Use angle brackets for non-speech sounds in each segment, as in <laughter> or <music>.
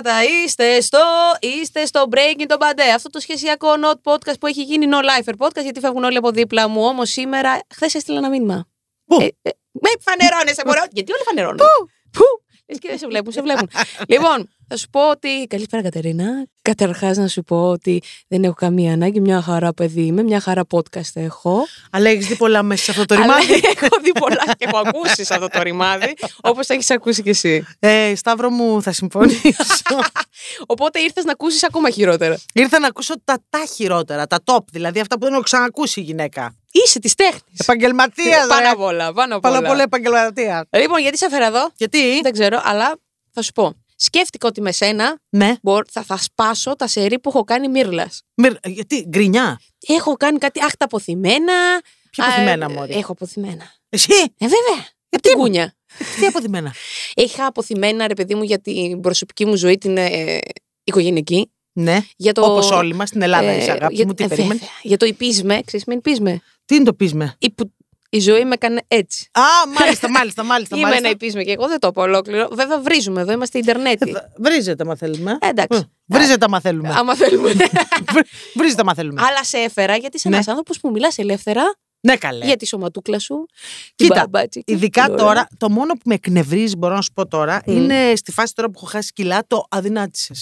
Υπέροχα πλάσματα. Είστε στο, είστε στο Breaking the Bad Day. Αυτό το σχεσιακό not podcast που έχει γίνει no lifer podcast, γιατί φεύγουν όλοι από δίπλα μου. Όμως σήμερα, χθες έστειλα ένα μήνυμα. Πού; Ε, ε, με φανερώνεσαι, μπορώ. γιατί όλοι φανερώνουν. Πού; Πού; Λες και δεν σε βλέπουν, σε βλέπουν. <laughs> λοιπόν, θα σου πω ότι. Καλησπέρα, Κατερίνα. Καταρχάς, να σου πω ότι δεν έχω καμία ανάγκη. Μια χαρά παιδί είμαι, μια χαρά podcast έχω. Αλλά έχεις δει πολλά μέσα σε αυτό το Αλλά ρημάδι. <laughs> έχω δει πολλά και έχω ακούσει αυτό το ρημάδι, όπως έχεις ακούσει κι εσύ. Ε, Σταύρο μου, θα συμφωνήσω. <laughs> Οπότε ήρθες να ακούσεις ακόμα χειρότερα. Ήρθα να ακούσω τα τα χειρότερα, τα top, δηλαδή αυτά που δεν έχω ξανακούσει η γυναίκα. Είσαι της τέχνης. Επαγγελματίας, Πάνω απ' όλα. Πάνω απ' Πάνω όλα. απ' όλα επαγγελματίας. Λοιπόν, γιατί σε έφερα εδώ, Γιατί; δεν ξέρω, αλλά θα σου πω. Σκέφτηκα ότι με σένα Ναι. μπορ- θα, θα σπάσω τα σερί που έχω κάνει μύρλα. Μυρ- Γιατί, γκρινιά; Έχω κάνει κάτι άχτα αποθυμένα. Ποια Α, αποθυμένα, ε, μωρή; Έχω αποθυμένα. Εσύ, Ε, βέβαια. Από την κούνια. τι αποθυμένα; <laughs> Είχα αποθυμένα, ρε παιδί μου, για την προσωπική μου ζωή, την ε, οικογενειακή. Ναι. Για το, Όπως όλοι μας στην Ελλάδα, ε, είσαι αγάπη για- μου, τι ε, περίμενες; βέβαια. Για το υπίσμε, ξέρεις μην υπίσμε; Τι είναι το πείσμε. Η, που- η ζωή με έκανε έτσι. Α, μάλιστα, μάλιστα, μάλιστα. Είμαι ένα μάλιστα. υπίσμε και εγώ δεν το είπα ολόκληρο. Βέβαια βρίζουμε εδώ, είμαστε Ιντερνετ. Ε, Βρίζεται, μα θέλουμε. Ε, εντάξει. Ε, Βρίζεται, άμα θέλουμε. Άμα θέλουμε. Βρίζεται, άμα θέλουμε. Αλλά σε έφερα γιατί είσαι Ναι. ένα άνθρωπο που μιλά ελεύθερα Ναι, καλέ. για τη σωματούκλα σου. την Κοίτα, μπαμπάτσικη, ειδικά την ωραία. τώρα, το μόνο που με εκνευρίζει, μπορώ να σου πω τώρα, Μμ. είναι στη φάση τώρα που έχω χάσει κιλά, το αδυνάτησε.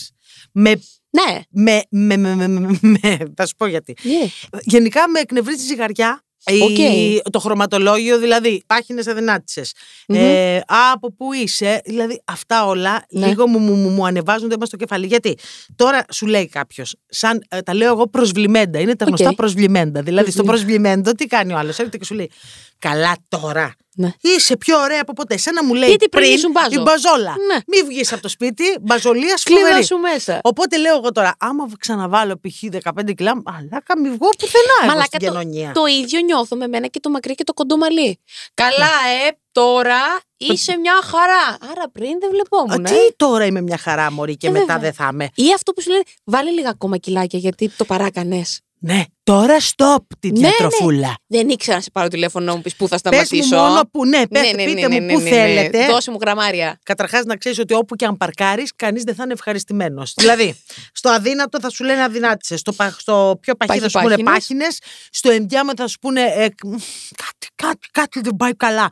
Με, Ναι. με, με, με, με, με, με- θα σου πω γιατί. Yeah. Γενικά με εκνευρίζει η ζυγαριά. Η- Οκ. το χρωματολόγιο, δηλαδή πάχινε αδυνάτησε. Μμμ. Ε, α, από πού είσαι, δηλαδή αυτά όλα Ναι. λίγο μου, μου, μου, μου ανεβάζουν το αίμα στο κεφάλι. Γιατί τώρα σου λέει κάποιος, σαν ε, τα λέω εγώ προσβλημέντα, είναι τα Οκ. γνωστά προσβλημέντα. Δηλαδή στο Προσβλη- προσβλημέντα τι κάνει ο άλλος, έρχεται και σου λέει, Καλά τώρα. Ναι. Είσαι πιο ωραία από ποτέ. Σαν να μου λέει Γιατί πριν ήσουν μπάζο. η μπαζόλα. Ναι. Μην βγεις από το σπίτι, μπαζολία Κλείδα σφοβερή. σου μέσα. Οπότε λέω εγώ τώρα, άμα ξαναβάλω π.χ. 15 κιλά, μαλάκα μη βγω πουθενά εγώ Μαλάκα, στην το, κοινωνία. το ίδιο νιώθω με μένα και το μακρύ και το κοντό μαλλί. Καλά, ε, τώρα είσαι μια χαρά. Άρα πριν δεν Α, βλεπόμουν. τι Ε. τώρα είμαι μια χαρά μωρή και Ε, μετά βέβαια. δεν θα είμαι. Ή αυτό που σου λένε, βάλε λίγα ακόμα κιλάκια γιατί το παράκανες. Ναι, τώρα stop τη Ναι, διατροφούλα. Δεν ήξερα να σε πάρω τηλέφωνο να μου πεις πού θα Πες σταματήσω. μου μόνο που, ναι, πες, ναι, ναι, πείτε ναι, μου ναι, πού ναι, ναι. θέλετε. Δώσε μου γραμμάρια. Καταρχάς να ξέρεις ότι όπου και αν παρκάρεις, κανείς δεν θα είναι ευχαριστημένος. δηλαδή, στο αδύνατο θα σου λένε αδυνάτησες. Στο, πα- στο πιο παχύ θα σου πούνε Παχυπάχινες. πάχινε. Στο ενδιάμετο θα σου πούνε ε, μ, κάτι, κάτι, κάτι δεν πάει καλά.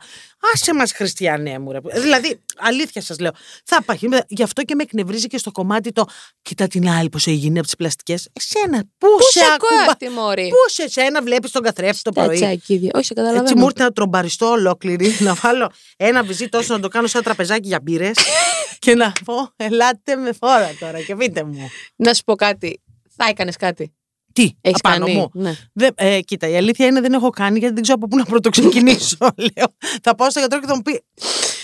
Άσε μας, Χριστιανέ μου. Ρε. Δηλαδή, αλήθεια σας λέω. Θα παχύνει. Γι' αυτό και με εκνευρίζει και στο κομμάτι το. Κοίτα την άλλη πώς έγινε από τις πλαστικές. Εσένα, πού, Πού σε σε ακούμπα. κόφτη, Μωρή. Πού σε εσένα βλέπεις τον καθρέφτη το πρωί; Τσακίδι. Όχι, σε καταλαβαίνω. Έτσι μου ήρθε να τρομπαριστώ ολόκληρη, να βάλω ένα βυζί τόσο να το κάνω σαν τραπεζάκι για μπύρες <laughs> και να πω ελάτε με φόρα τώρα και πείτε μου. Να σου πω κάτι. Θα έκανες κάτι. Τι, Έχεις απάνω κάνει; μου. Ναι. Δεν, ε, κοίτα, η αλήθεια είναι δεν έχω κάνει γιατί δεν ξέρω από πού να πρωτοξεκινήσω. <laughs> Λέω, θα πάω στο γιατρό και θα μου πει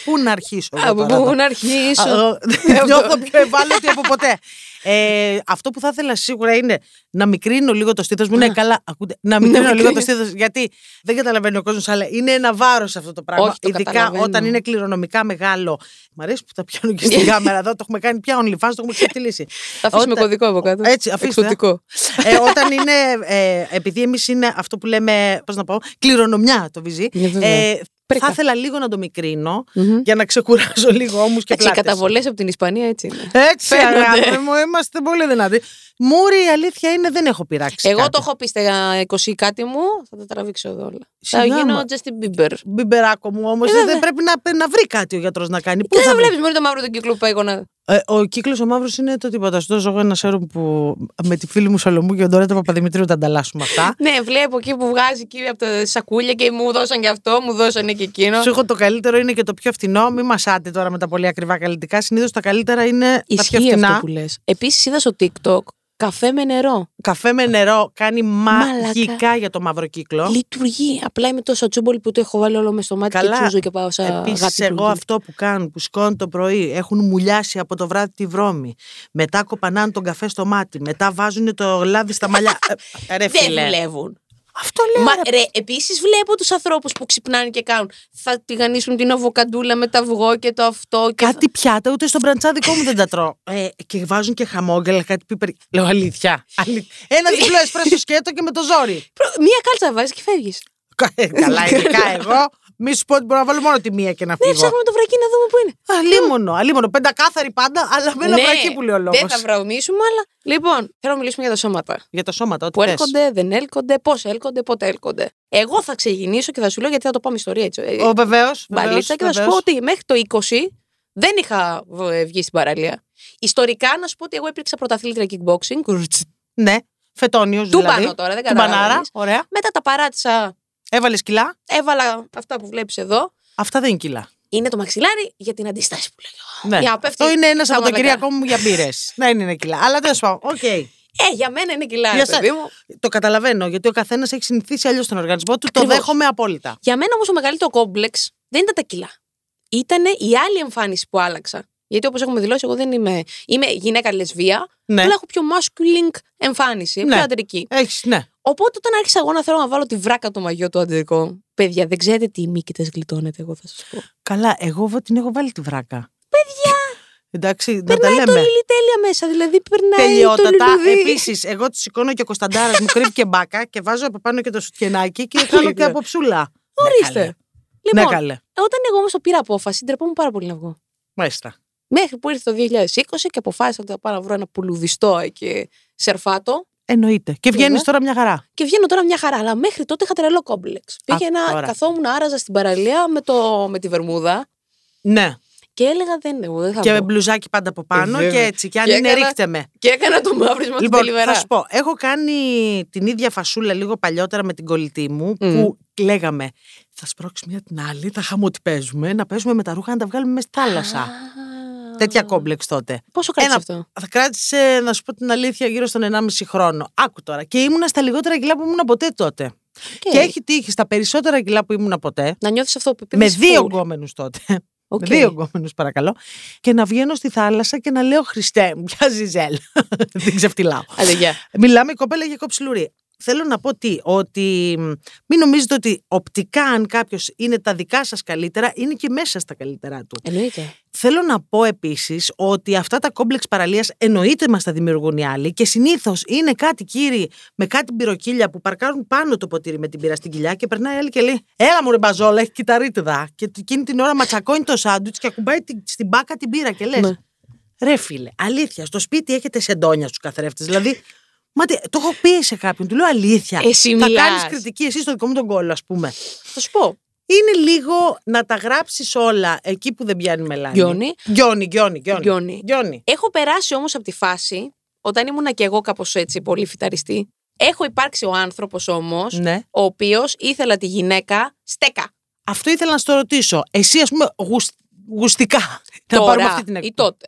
πού να αρχίσω. εγώ Από τώρα πού εδώ;» να αρχίσω. Α, ε, <laughs> Νιώθω πιο ευάλωτη από ποτέ. Ε, αυτό που θα ήθελα σίγουρα είναι να μικρύνω λίγο το στήθος μου. Ναι, καλά, ακούτε. Να μικρύνω λίγο μικρύνω. το στήθος. Γιατί δεν καταλαβαίνει ο κόσμος, αλλά είναι ένα βάρος αυτό το πράγμα. Όχι, το Ειδικά καταλαβαίνω. όταν είναι κληρονομικά μεγάλο. Μ' αρέσει που τα πιάνω και στην <laughs> κάμερα εδώ. Το έχουμε κάνει πια OnlyFans, το έχουμε ξεφτυλίσει. Θα αφήσουμε Όταν- κωδικό από κάτω. Έτσι, αφήστε. Εξωτικό. ε, όταν είναι. Ε, επειδή εμείς είναι αυτό που λέμε. Πώς να πω. Κληρονομιά το βυζί. Ναι, βέβαια. Ε, Πρίκα. Θα ήθελα λίγο να το μικρύνω Μμμ. για να ξεκουράζω λίγο όμως και Εντάξει, οι πλάτες. καταβολές από την Ισπανία έτσι είναι. Έτσι, Φαίνονται. αγάπη μου, είμαστε πολύ δυνατοί. Μούρι, η αλήθεια είναι δεν έχω πειράξει. Εγώ κάτι. το έχω πει στα 20 κάτι μου, θα τα τραβήξω εδώ όλα. Θα Σιγά, γίνω μα. Justin Bieber. Μπιμπεράκο μου όμως, Ε, βέβαια. δεν πρέπει να, να βρει κάτι ο γιατρός να κάνει. Πού Και θα δεν βρει; βλέπεις μόνο το μαύρο τον κύκλο που έγωνα. Ε, ο κύκλος ο μαύρος είναι το τίποτα. Στο ζω ένα σέρουμ που με τη φίλη μου Σαλομού και τον Ντορέτα Παπαδημητρίου τα ανταλλάσσουμε αυτά. Ναι, βλέπω εκεί που βγάζει εκεί από τα σακούλια και μου δώσαν και αυτό, μου δώσαν και εκείνο. Σου έχω το καλύτερο είναι και το πιο φθηνό. Μη μασάτε τώρα με τα πολύ ακριβά καλλιτικά. Συνήθως τα καλύτερα είναι τα πιο Ισχύει φθηνά. αυτό που λες. Επίσης είδα στο TikTok Καφέ με νερό. Καφέ με νερό κάνει μαγικά για το μαύρο κύκλο. Λειτουργεί. Απλά είμαι τόσο τσούμπολη που το έχω βάλει όλο μες στο μάτι Καλά. και τσούζω και πάω σαν Επίσης, αγάπη εγώ πλούγκη. αυτό που κάνουν, που σηκώνουν το πρωί, έχουν μουλιάσει από το βράδυ τη βρώμη. Μετά κοπανάνε τον καφέ στο μάτι. Μετά βάζουν το λάδι στα μαλλιά. <laughs> Ε, ρε Δεν φίλε. δουλεύουν. Αυτό λέω. Μα ρε. ρε, επίσης βλέπω τους ανθρώπους που ξυπνάνε και κάνουν. Θα τηγανίσουν την αβοκαντούλα με το αυγό και το αυτό. Και Κάτι πιάτα, ούτε στον μπραντσά δικό μου δεν τα τρώω. <laughs> Ε, και βάζουν και χαμόγελα, κάτι πίπερ. Λέω αλήθεια. Αλή- Ένα διπλό εσπρέσο σκέτο και με το ζόρι. Προ- Μία κάλτσα βάζεις και φεύγεις. Ε, Καλά, <laughs> ειδικά εγώ. Μη σου πω ότι μπορώ να βάλω μόνο τη μία και να Ναι, φύγω. ψάχνουμε το βρακί να δούμε πού είναι. Αλίμονο, αλίμονο. Πεντακάθαρη πάντα, αλλά με ένα βρακί που λέει ο λόγος. Ναι, δεν θα βραουμίσουμε, αλλά. Λοιπόν, θέλω να μιλήσουμε για τα σώματα. Για τα σώματα, ό,τι Που θες. έρχονται, δεν έλκονται, πώς έλκονται, πότε έλκονται. Εγώ θα ξεκινήσω και θα σου λέω γιατί θα το πάμε ιστορία έτσι. ε, Ο βεβαίως. μπαλίτσα και θα σου πω ότι μέχρι το 20 δεν είχα ε, βγει στην παραλία. Ιστορικά να σου πω ότι εγώ υπήρξα πρωταθλήτρια kickboxing. Ναι, φετόνιος Του δηλαδή. πάνω τώρα, δεν Του μπανάρα, καταλαβαίνεις. ωραία. Μετά τα παράτησα, Έβαλες κιλά; έβαλα αυτά που βλέπεις εδώ. Αυτά δεν είναι κιλά. Είναι το μαξιλάρι για την αντιστάση που λέω. Ναι. Για να πέφτει Αυτό είναι ένας στα Σαββατοκύριακό μου για μπύρες. δεν <laughs> είναι κιλά. Αλλά τέλος πάντων. Οκ. Ε, για μένα είναι κιλά, Για ρε παιδί σά- μου. Το καταλαβαίνω γιατί ο καθένας έχει συνηθίσει αλλιώς τον οργανισμό του. Το Ακριβώς. δέχομαι απόλυτα. Για μένα όμως το μεγαλύτερο κόμπλεξ δεν ήταν τα κιλά. Ήταν η άλλη εμφάνιση που άλλαξα. Γιατί όπως έχουμε δηλώσει, εγώ δεν είμαι. Είμαι γυναίκα λεσβία, Ναι. αλλά έχω πιο masculine εμφάνιση, Ναι. πιο αντρική. Έχεις, ναι. Οπότε όταν άρχισα εγώ να θέλω να βάλω τη βράκα το μαγιό του αντρικό. Παιδιά, δεν ξέρετε τι μύκητες γλιτώνετε, εγώ θα σας πω. Καλά, εγώ βα- την έχω βάλει τη βράκα. Παιδιά! Εντάξει, να τα Περνάει το λέμε. λιλί τέλεια μέσα, δηλαδή περνάει Τελειότατα. το λουλουδί. Επίσης, εγώ τη σηκώνω και ο Κωνσταντάρας μου κρύβει και μπάκα και βάζω από πάνω και το σουτιενάκι και κάνω και Αλήθεια. από ψούλα. Ορίστε. Ναι, Λοιπόν, καλέ. όταν εγώ όμως το πήρα απόφαση, ντρεπόμουν πάρα πολύ να βγω. Μάλιστα. Μέχρι που ήρθε το 2020 και αποφάσισα ότι θα πάω να βρω ένα πουλουδιστό εκεί σερφάτο. Εννοείται. Και βγαίνεις Βέβαια. τώρα μια χαρά. Και βγαίνω τώρα μια χαρά. Αλλά μέχρι τότε είχα τρελό κόμπλεξ. Πήγαινα, τώρα. καθόμουν, άραζα στην παραλία με, το, με τη βερμούδα Ναι. και έλεγα δεν, εγώ δεν θα Και με βγω. μπλουζάκι πάντα από πάνω Ε, και βέβαια. έτσι. Και αν Και είναι, έκανα- ρίχτε με. Και έκανα το μαύρισμα Λοιπόν, του τελειβερά. θα σου πω, έχω κάνει την ίδια φασούλα λίγο παλιότερα με την κολλητή μου Μμμ. που λέγαμε θα σπρώξεις μια την άλλη, θα χάμε ότι παίζουμε, να παίζουμε με τα ρούχα να τα βγάλουμε μέσα στη θάλασσα. Τέτοια κόμπλεξ τότε. Πόσο κράτησε Ένα- αυτό; Θα κράτησε, να σου πω την αλήθεια, γύρω στον 1,5 χρόνο. Άκου τώρα. Και ήμουνα στα λιγότερα κιλά που ήμουν ποτέ τότε. Και, Και έχει τύχει στα περισσότερα κιλά που ήμουν ποτέ. Να νιώθεις αυτό που με πήγες δύο full. γκόμενους τότε. Οκ. Με δύο γκόμενους, παρακαλώ. Και να βγαίνω στη θάλασσα και να λέω Χριστέ μου, ποια Ζιζέλ. <laughs> Δεν ξεφτυλάω. Άντε, γεια. Μιλάμε η κοπέλα για κοψιλουρί. Θέλω να πω τι, ότι μ, μην νομίζετε ότι οπτικά αν κάποιος είναι τα δικά σας καλύτερα, είναι και μέσα στα καλύτερά του. Εννοείται. Θέλω να πω επίσης ότι αυτά τα κόμπλεξ παραλίας εννοείται μας τα δημιουργούν οι άλλοι και συνήθως είναι κάτι κύριοι με κάτι μπυροκοίλια που παρκάρουν πάνω το ποτήρι με την μπύρα στην κοιλιά και περνάει άλλη και λέει Έλα μου ρε μπαζόλα, έχει κυτταρίτιδα. Και εκείνη την ώρα ματσακώνει το σάντουιτς και ακουμπάει την- στην μπάκα την μπύρα και λες Ναι. Ρε φίλε, αλήθεια, στο σπίτι έχετε σεντόνια στους καθρέφτες. Δηλαδή, μα τι, το έχω πει σε κάποιον, του λέω αλήθεια. Εσύ θα μιλάς. κάνεις κριτική εσύ στο δικό μου τον κόλλο, ας πούμε. Θα σου πω. Είναι λίγο να τα γράψεις όλα εκεί που δεν πιάνει μελάνι. Γιώνει. Γιώνει, γιώνει, γιώνει. Γιώνει. Γιώνει. Έχω περάσει όμως από τη φάση, όταν ήμουνα και εγώ κάπως έτσι πολύ φυταριστή. Έχω υπάρξει ο άνθρωπος όμως, Ναι. ο οποίος ήθελα τη γυναίκα στέκα. Αυτό ήθελα να στο ρωτήσω. Εσύ, ας πούμε, γουσ- γουστικά. να Τώρα πάρουμε αυτή την ή έκδοση. τότε.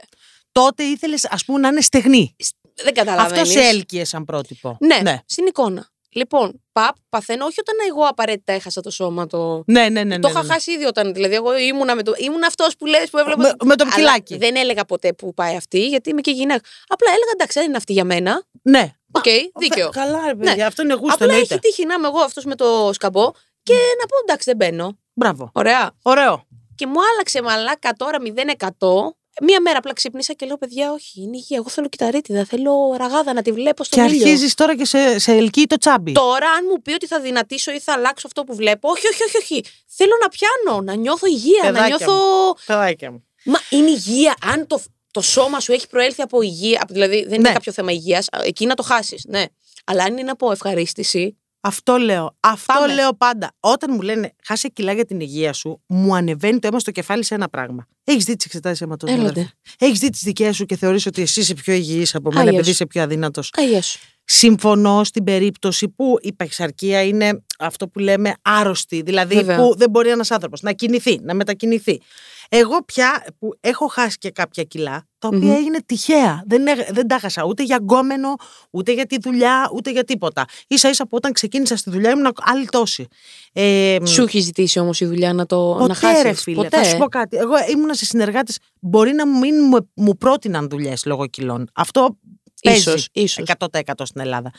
Τότε ήθελες, ας πούμε, να είναι στεγνή. Δεν καταλαβαίνεις. Αυτός σε έλκυε σαν πρότυπο. Ναι, στην εικόνα. Λοιπόν, παπ, παθαίνω, όχι όταν εγώ απαραίτητα έχασα το σώμα το. Ναι, ναι, ναι. ναι, το ναι, είχα ναι. χάσει ήδη όταν. Δηλαδή, εγώ ήμουνα, με το, ήμουν αυτός που λες που έβλεπα. Με, με το Αλλά πτυλάκι. Δεν έλεγα ποτέ που πάει αυτή, γιατί είμαι και γυναίκα. Απλά έλεγα εντάξει, δεν είναι αυτή για μένα. Ναι. Οκ, δίκαιο. Καλά, ρε παιδιά, Ναι. αυτό είναι γούστο, Απλά εννοείται. έχει τύχει να είμαι εγώ αυτός με το σκαμπό και να πω εντάξει, δεν μπαίνω. Μπράβο. Ωραία. Ωραίο. Και μου άλλαξε μαλάκα τώρα 0%. Μία μέρα απλά ξύπνησα και λέω: Παιδιά, όχι, είναι υγεία. Εγώ θέλω κυταρίτιδα. Θέλω ραγάδα να τη βλέπω Και στον ήλιο. αρχίζεις τώρα και σε, σε ελκύει το τσάμπι. Τώρα, αν μου πει ότι θα δυνατήσω ή θα αλλάξω αυτό που βλέπω, όχι, όχι, όχι. όχι. Θέλω να πιάνω, να νιώθω υγεία, να Παιδάκια νιώθω. Παιδάκια μου. Μα είναι υγεία. Αν το, το σώμα σου έχει προέλθει από υγεία, από- δηλαδή δεν Ναι. είναι κάποιο θέμα υγείας, εκεί να το χάσεις. Ναι. Αλλά αν είναι από ευχαρίστηση. Αυτό λέω. Αυτό Πάμε. λέω πάντα. Όταν μου λένε χάσε κιλά για την υγεία σου, μου ανεβαίνει το αίμα στο κεφάλι σε ένα πράγμα. Έχεις δει τις εξετάσεις αίματο. Έλατε. Έχεις δει τις δικές σου και θεωρείς ότι εσύ είσαι πιο υγιής από μένα, Άγιος. επειδή είσαι πιο αδύνατος. Αγία σου. Συμφωνώ στην περίπτωση που η παχυσαρκία είναι αυτό που λέμε άρρωστη, δηλαδή Βέβαια. που δεν μπορεί ένας άνθρωπος να κινηθεί, να μετακινηθεί. Εγώ πια που έχω χάσει και κάποια κιλά, τα οποία Μμμ. έγινε τυχαία. Δεν, έχ- δεν τα χάσα ούτε για γκόμενο, ούτε για τη δουλειά, ούτε για τίποτα. σα ίσα που όταν ξεκίνησα στη δουλειά ήμουν άλλη τόση. Ε, Σου έχει ζητήσει όμως η δουλειά να το να Ποτέ χάσεις. ρε φίλε. Ποτέ. Θα σου πω κάτι. Εγώ ήμουνα σε συνεργάτε. Μπορεί να μην μου, μου πρότειναν δουλειές λόγω κιλών. Αυτό παίζει Ίσως, ίσως. 100% στην Ελλάδα.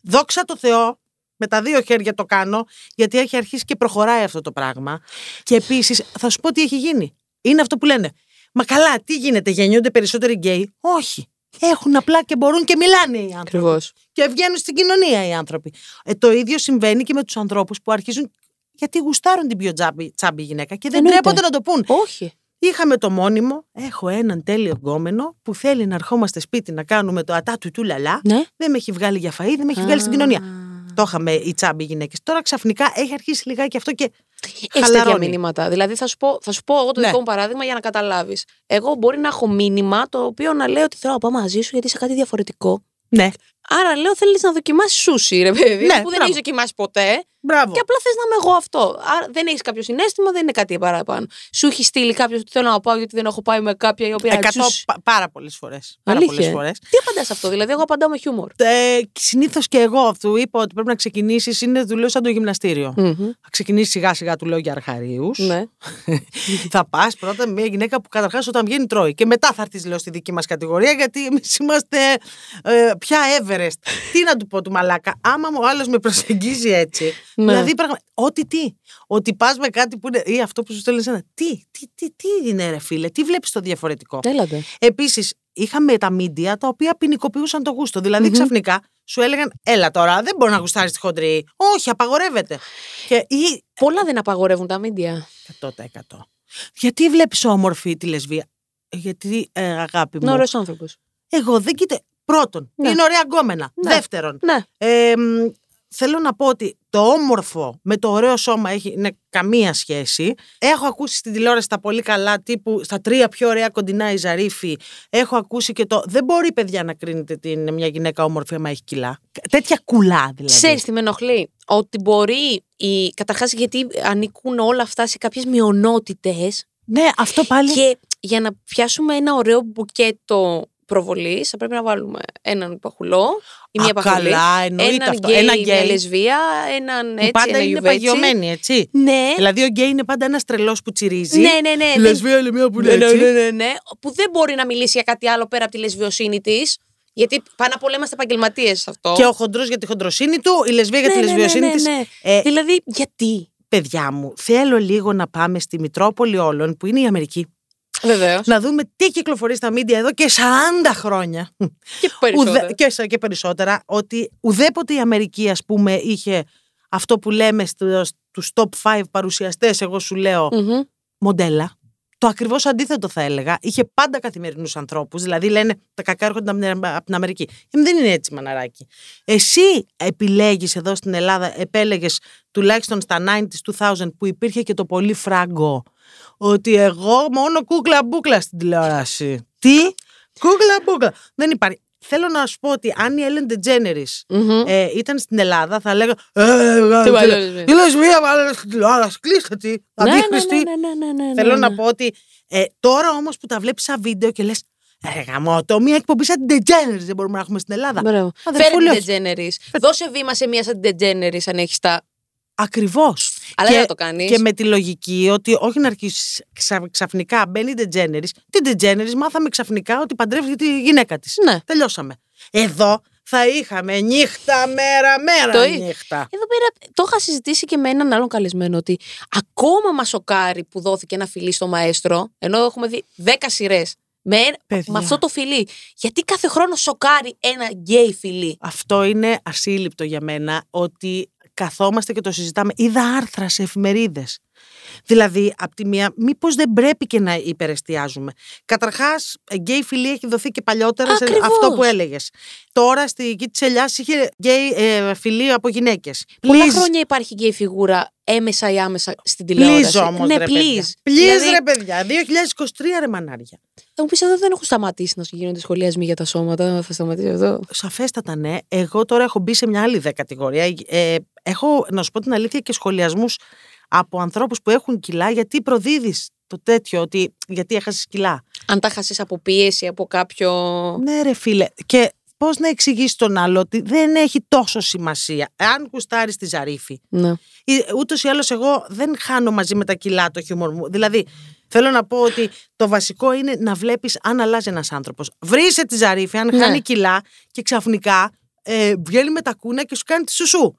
Δόξα τω Θεώ, με τα δύο χέρια το κάνω, γιατί έχει αρχίσει και προχωράει αυτό το πράγμα. Και επίσης, θα σου πω τι έχει γίνει. Είναι αυτό που λένε. Μα καλά, τι γίνεται, γεννιούνται περισσότεροι γκέι; Όχι. Έχουν απλά και μπορούν και μιλάνε οι άνθρωποι. Ακριβώς. Και βγαίνουν στην κοινωνία οι άνθρωποι. Ε, το ίδιο συμβαίνει και με τους ανθρώπους που αρχίζουν. Γιατί γουστάρουν την πιο τσάμπη, τσάμπη γυναίκα και δεν Εννοείται. τρέπονται να το πούν. Όχι. Είχαμε το μόνιμο, έχω έναν τέλειο γκόμενο που θέλει να ερχόμαστε σπίτι να κάνουμε το ατά του του λαλά. Ναι. Δεν με έχει βγάλει για φαΐ, δεν με έχει βγάλει στην κοινωνία. Το είχαμε οι τσάμποι γυναίκες. Τώρα ξαφνικά έχει αρχίσει λιγάκι αυτό και. Έχει τέτοια χαλαρώνει. μηνύματα. Δηλαδή, θα σου πω, θα σου πω εγώ το Ναι. δικό μου παράδειγμα για να καταλάβεις. Εγώ μπορεί να έχω μήνυμα το οποίο να λέω ότι θέλω να πάω μαζί σου γιατί είσαι κάτι διαφορετικό. Ναι, Άρα λέω θέλεις να δοκιμάσεις σούσι, ρε παιδί, Ναι, που δεν μπράβο. έχεις δοκιμάσει ποτέ. Μπράβο. Και απλά θες να είμαι εγώ αυτό. Άρα δεν έχεις κάποιο συνέστημα, δεν είναι κάτι παραπάνω. Σου έχει στείλει κάποιος ότι θέλω να πάω γιατί δεν έχω πάει με κάποια η οποία. Εκατό τσουσ. πα- πάρα πολλές φορές. Πάρα Αλήθεια. πολλές φορές. Τι απαντάς αυτό, δηλαδή, εγώ απαντάω με χιούμορ. Ε, Συνήθως και εγώ του είπα ότι πρέπει να ξεκινήσεις. Είναι του λέω σαν το γυμναστήριο. Μμμ. Θα ξεκινήσεις σιγά σιγά του λέω για αρχαρίους. Ναι. <laughs> θα πας πρώτα με μια γυναίκα που καταρχάς όταν βγαίνει τρώει. Και μετά θα έρθεις, λέω, στη δική μας κατηγορία, γιατί εμείς είμαστε ε, πια Everest. τι να του πω του μαλάκα. Άμα ο άλλος με προσεγγίζει έτσι. Ναι. Δηλαδή, πραγμα... ό,τι τι. Ότι πας με κάτι που είναι. ή αυτό που σου στέλνει ένα. Τι, τι, τι, τι είναι, ρε φίλε, τι βλέπεις το διαφορετικό; Έλατε. Επίσης, είχαμε τα μίντια τα οποία ποινικοποιούσαν το γούστο. Δηλαδή, Μμμ. ξαφνικά σου έλεγαν, Έλα τώρα, δεν μπορεί να γουστάρεις τη χοντρή. Όχι, απαγορεύεται. Και ή Πολλά δεν απαγορεύουν τα μίντια. 100%. Γιατί βλέπεις όμορφη τη λεσβία; Γιατί, ε, αγάπη μου, Είναι ωραίο άνθρωπος. εγώ δεν κοίτα. Πρώτον, Ναι. είναι ωραία γκόμενα. Ναι. Δεύτερον, Ναι. ε, μ, θέλω να πω ότι το όμορφο με το ωραίο σώμα έχει είναι καμία σχέση. Έχω ακούσει στην τηλεόραση τα πολύ καλά τύπου στα τρία πιο ωραία κοντινά η Ζαρίφη. Έχω ακούσει και το δεν μπορεί παιδιά να κρίνετε την, μια γυναίκα όμορφη άμα έχει κιλά. Τέτοια κουλά δηλαδή. Ξέρεις τι με ενοχλεί; Ότι μπορεί. Η... Καταρχάς, γιατί ανήκουν όλα αυτά σε κάποιες μειονότητες. Ναι, αυτό πάλι. Και για να πιάσουμε ένα ωραίο μπουκέτο προβολής, θα πρέπει να βάλουμε έναν παχουλό ή μια Α, παχουλή. καλά, εννοείται έναν αυτό. γκέι Ένα με γκέι. λεσβία, έναν που έτσι, πάντα ένα είναι γιουβέτσι. παγιωμένη, έτσι. Ναι. Δηλαδή ο γκέι είναι πάντα ένας τρελός που τσιρίζει. Ναι, ναι, ναι. Η δεν- λεσβία είναι μια που ναι, είναι ναι, έτσι. ναι, ναι, ναι. Που δεν μπορεί να μιλήσει για κάτι άλλο πέρα από τη λεσβιοσύνη της. Γιατί πάνω απ' όλα είμαστε επαγγελματίες σε αυτό. Και ο χοντρός για τη χοντροσύνη του, η λεσβία για Ναι, τη ναι, ναι, λεσβιοσύνη ναι, της. ναι. Ε, Δηλαδή, γιατί; παιδιά μου, θέλω λίγο να πάμε στη Μητρόπολη όλων, που είναι η Αμερική, Βεβαίως. να δούμε τι κυκλοφορεί στα μίντια εδώ και 40 χρόνια. Και περισσότερο. Ουδέ- και, σε- και περισσότερα, ότι ουδέποτε η Αμερική, ας πούμε, είχε αυτό που λέμε στο- στους top 5 παρουσιαστές, εγώ σου λέω, Μμμ. μοντέλα. Το ακριβώς αντίθετο θα έλεγα. Είχε πάντα καθημερινούς ανθρώπους. Δηλαδή λένε τα κακά έρχονται από την- από την Αμερική. Ε, δεν είναι έτσι, μαναράκι. Εσύ επιλέγεις εδώ στην Ελλάδα, επέλεγες τουλάχιστον στα 90s, 2000 που υπήρχε και το πολύ φράγκο. Ότι εγώ μόνο κούκλα μπούκλα στην τηλεόραση. Τι; Κούκλα μπούκλα. Δεν υπάρχει. Θέλω να σου πω ότι αν η Ellen DeGeneres Μμμ. ε, ήταν στην Ελλάδα, θα λέγα. Ε, Τι ε, βάλε, ε, λεσβία. η λεσβία βάλε στην τηλεόραση. Κλείστε τη. Ναι, ναι, Αντίχρηστη. ναι, ναι, ναι, ναι, ναι, Θέλω ναι. να πω ότι ε, τώρα όμως που τα βλέπεις σαν βίντεο και λες. Ρε γαμώτο, μία εκπομπή σαν την DeGeneres δεν μπορούμε να έχουμε στην Ελλάδα. Μπράβο. Αδερφούλη, Φέρε την DeGeneres. Δώσε βήμα σε μία σαν την DeGeneres αν έχεις τα. Ακριβώς. Αλλά δεν θα το κάνεις. Και με τη λογική ότι όχι να αρχίσεις ξαφνικά μπαίνει η DeGeneres. Την DeGeneres μάθαμε ξαφνικά ότι παντρεύεις τη γυναίκα της. Ναι. Τελειώσαμε. Εδώ θα είχαμε νύχτα, μέρα, μέρα Το εί- νύχτα. Εδώ πέρα το είχα συζητήσει και με έναν άλλον καλεσμένο ότι ακόμα μας σοκάρει που δόθηκε ένα φιλί στο μαέστρο, ενώ έχουμε δει 10 σειρές. Με, Παιδιά. με αυτό το φιλί. Γιατί κάθε χρόνο σοκάρει ένα γκέι φιλί. Αυτό είναι ασύλληπτο για μένα ότι καθόμαστε και το συζητάμε. Είδα άρθρα σε εφημερίδες Δηλαδή, απ' τη μία, μήπως δεν πρέπει και να υπερεστιάζουμε. Καταρχάς, γκέι φιλιά έχει δοθεί και παλιότερα σε Ακριβώς. αυτό που έλεγες. Τώρα στη γη της Ελιάς είχε γκέι ε, φιλιά από γυναίκες. Πολλά χρόνια υπάρχει και η φιγούρα έμμεσα ή άμεσα στην τηλεόραση. Please όμως, ναι, ρε please. παιδιά. Please, Δηλαδή, ρε παιδιά. 2023 ρε μανάρια. Θα μου πεις εδώ δεν έχουν σταματήσει να σου γίνονται σχολιασμοί για τα σώματα. Θα σταματήσει αυτό. Σαφέστατα ναι. Εγώ τώρα έχω μπει σε μια άλλη δε κατηγορία. Ε, έχω, να σου πω την αλήθεια, και σχολιασμούς από ανθρώπους που έχουν κιλά γιατί προδίδεις το τέτοιο, ότι γιατί έχασες κιλά. Αν τα χάσει από πίεση, από κάποιο. Ναι, ρε φίλε. Και πώς να εξηγήσεις τον άλλο ότι δεν έχει τόσο σημασία. Αν κουστάρει τη ζαρίφη, Ναι. Ούτως ή άλλως, εγώ δεν χάνω μαζί με τα κιλά το χιούμορ μου. Δηλαδή, θέλω να πω ότι το βασικό είναι να βλέπεις αν αλλάζει ένας άνθρωπος. Βρίσκε τη ζαρίφη, αν Ναι. χάνει κιλά και ξαφνικά ε, βγαίνει με τα κούνα και σου κάνει τη σουσού.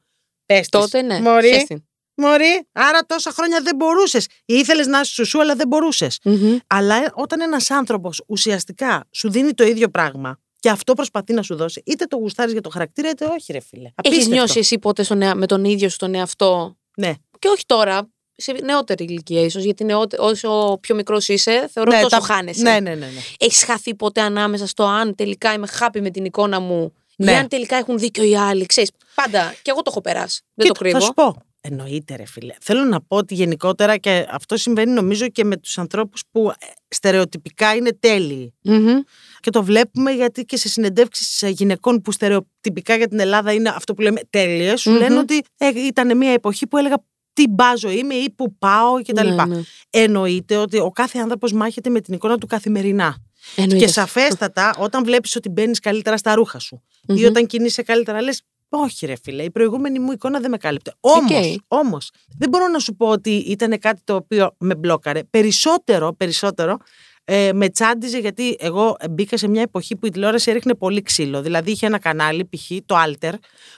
Πες της, Τότε ναι. Μωρή, Χες την. Μωρή, άρα τόσα χρόνια δεν μπορούσες. Ήθελες να είσαι σουσού, αλλά δεν μπορούσες. Μμμ. Αλλά ε, όταν ένας άνθρωπος ουσιαστικά σου δίνει το ίδιο πράγμα και αυτό προσπαθεί να σου δώσει, είτε το γουστάρεις για το χαρακτήρα, είτε όχι, ρε φίλε. Έχεις Απίστευτο. νιώσει εσύ ποτέ στον ea- με τον ίδιο σου τον εαυτό; Ναι. Και όχι τώρα, σε νεότερη ηλικία ίσως. Γιατί νεότε- όσο πιο μικρός είσαι, θεωρώ Ναι, τόσο τα- χάνεσαι. Ναι, ναι, ναι. ναι. Έχεις χαθεί ποτέ ανάμεσα στο αν τελικά είμαι happy με την εικόνα μου Ναι. ή αν τελικά έχουν δίκιο οι άλλοι. Ξέρεις, πάντα. Και εγώ το έχω περάσει. Δεν Κοίτα, το κρύβω. Θα σου πω. Εννοείται, ρε φίλε. Θέλω να πω ότι γενικότερα και αυτό συμβαίνει νομίζω και με τους ανθρώπους που ε, στερεοτυπικά είναι τέλειοι. Μμμ. Και το βλέπουμε γιατί και σε συνεντεύξεις γυναικών που στερεοτυπικά για την Ελλάδα είναι αυτό που λέμε τέλειες, σου Μμμ. λένε ότι ε, ήταν μια εποχή που έλεγα τι μπάζο είμαι ή που πάω κτλ. Ναι, ναι. Εννοείται ότι ο κάθε άνθρωπος μάχεται με την εικόνα του καθημερινά. Εννοείται. Και σαφέστατα, όταν βλέπεις ότι μπαίνεις καλύτερα στα ρούχα σου ή Μμμ. όταν κινείσαι καλύτερα, λες. Όχι, ρε φίλε, η προηγούμενη μου εικόνα δεν με κάλυπτε. Όμω, Οκ. όμως, δεν μπορώ να σου πω ότι ήταν κάτι το οποίο με μπλόκαρε. Περισσότερο, περισσότερο, ε, με τσάντιζε γιατί εγώ μπήκα σε μια εποχή που η τηλεόραση έριχνε πολύ ξύλο. Δηλαδή είχε ένα κανάλι, π.χ. το Alter,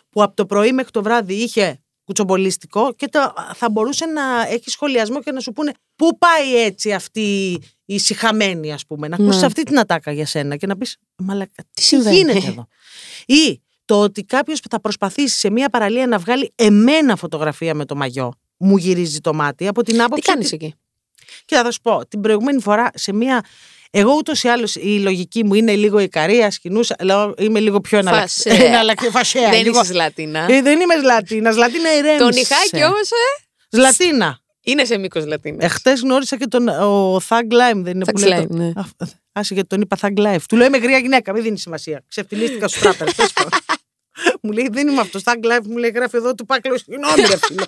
που από το πρωί μέχρι το βράδυ είχε κουτσομπολίστικο και το, θα μπορούσε να έχει σχολιασμό και να σου πούνε πού πάει έτσι αυτή η συχαμένη, ας πούμε. Να ακούσεις Ναι. αυτή την ατάκα για σένα και να πεις Μαλακα, τι συμβαίνει;» γίνεται εδώ; Ή το ότι κάποιος θα προσπαθήσει σε μια παραλία να βγάλει εμένα φωτογραφία με το μαγιό. Μου γυρίζει το μάτι από την Τι άποψη. κάνεις ότι- εκεί; Και θα σου πω, την προηγούμενη φορά σε μια. Εγώ ούτως ή άλλως η λογική μου είναι λίγο ικαρία, σκηνούσα. Λέω, είμαι λίγο πιο Φασέα. <laughs> εναλλακτική. Φασέα. Δεν λίγο. είσαι Λατίνα. Ε, δεν είμαι Λατίνας. Λατίνα ηρέμησε. Το νυχάκι όμως ε, Λατίνα. είναι σε μήκος Λατίνας. Εχθέ γνώρισα και τον ο Thug Lime, δεν είναι Thug που λέει. Lime, το- ναι. Α, Άσε γιατί τον είπα Thug Life. Του λέω είμαι γρία γυναίκα, μην δίνεις σημασία. Ξεφτυλίστηκα στους τράπερ. <laughs> μου λέει δεν είμαι αυτός. Thug Life μου λέει γράφει εδώ του πάκλο. Συγγνώμη, ρε φίλο.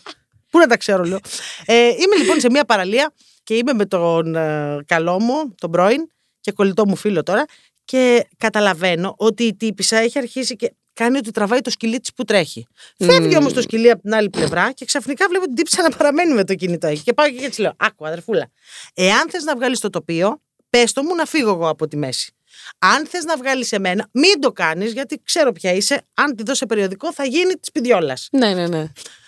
Πού να τα ξέρω, λέω. Ε, είμαι λοιπόν σε μια παραλία και είμαι με τον ε, καλό μου, τον πρώην και κολλητό μου φίλο τώρα και καταλαβαίνω ότι η τύπησα έχει αρχίσει και κάνει ότι τραβάει το σκυλί της που τρέχει. Φεύγει όμως το σκυλί από την άλλη πλευρά και ξαφνικά βλέπω την τύπησα να παραμένει με το κινητό εκεί. Και πάω και έτσι λέω: Άκου, αδερφούλα, εάν θες να βγάλεις το τοπίο, πες το μου να φύγω εγώ από τη μέση. Αν θες να βγάλεις εμένα, μην το κάνεις, γιατί ξέρω ποια είσαι. Αν τη δώσει περιοδικό, θα γίνει της πιδιόλα. Ναι, ναι, ναι.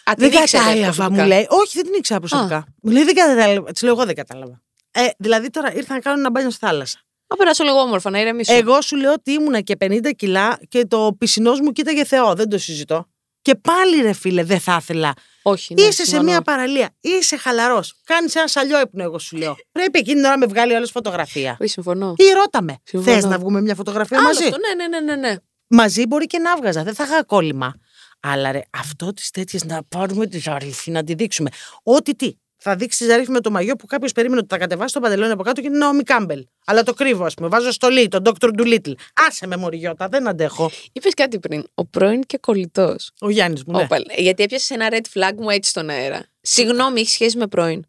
Α, Δεν την ήξερε κατάλαβα, προσωπικά. μου λέει. Όχι, δεν την ήξερα προσωπικά. Μου λέει δεν κατάλαβα. Της λέω εγώ δεν κατάλαβα. Ε, δηλαδή τώρα ήρθα να κάνω ένα μπάνιο στη θάλασσα. Να περάσω λίγο όμορφα, να ηρεμήσω. Εγώ σου λέω ότι ήμουνα και 50 κιλά και το πισινός μου κοίταγε Θεό. Δεν το συζητώ. Και πάλι ρε φίλε, δεν θα ήθελα. Όχι, ναι, είσαι σε συμφωνώ. μια παραλία, είσαι χαλαρός. Κάνεις ένα σαλιόυπνο, εγώ σου λέω. Πρέπει εκείνη την ώρα να με βγάλει άλλο φωτογραφία. Όχι, συμφωνώ. Ή ρώτα με. Συμφωνώ. Θες να βγούμε μια φωτογραφία Άλλο μαζί; αυτό, ναι, ναι, ναι, ναι, ναι. Μαζί μπορεί και να βγάζα, δεν θα είχα κόλλημα. Αλλά ρε, αυτό τις τέτοιες να πάρουμε τη ζαρίφη, να τη δείξουμε. Ό,τι τι. Θα δείξεις τη ζαρίφη με το μαγιό που κάποιος περίμενε ότι θα κατεβάσει το παντελόνι από κάτω και είναι Νόμι Κάμπελ. Αλλά το κρύβω, ας πούμε. Βάζω στολή, τον Dr. Doolittle. Άσε με, Μωριώτα, δεν αντέχω. Είπες κάτι πριν. Ο πρώην και κολλητός. Ο Γιάννης μου, ναι. Γιατί έπιασες ένα red flag μου έτσι στον αέρα. Συγγνώμη, έχει σχέση με πρώην.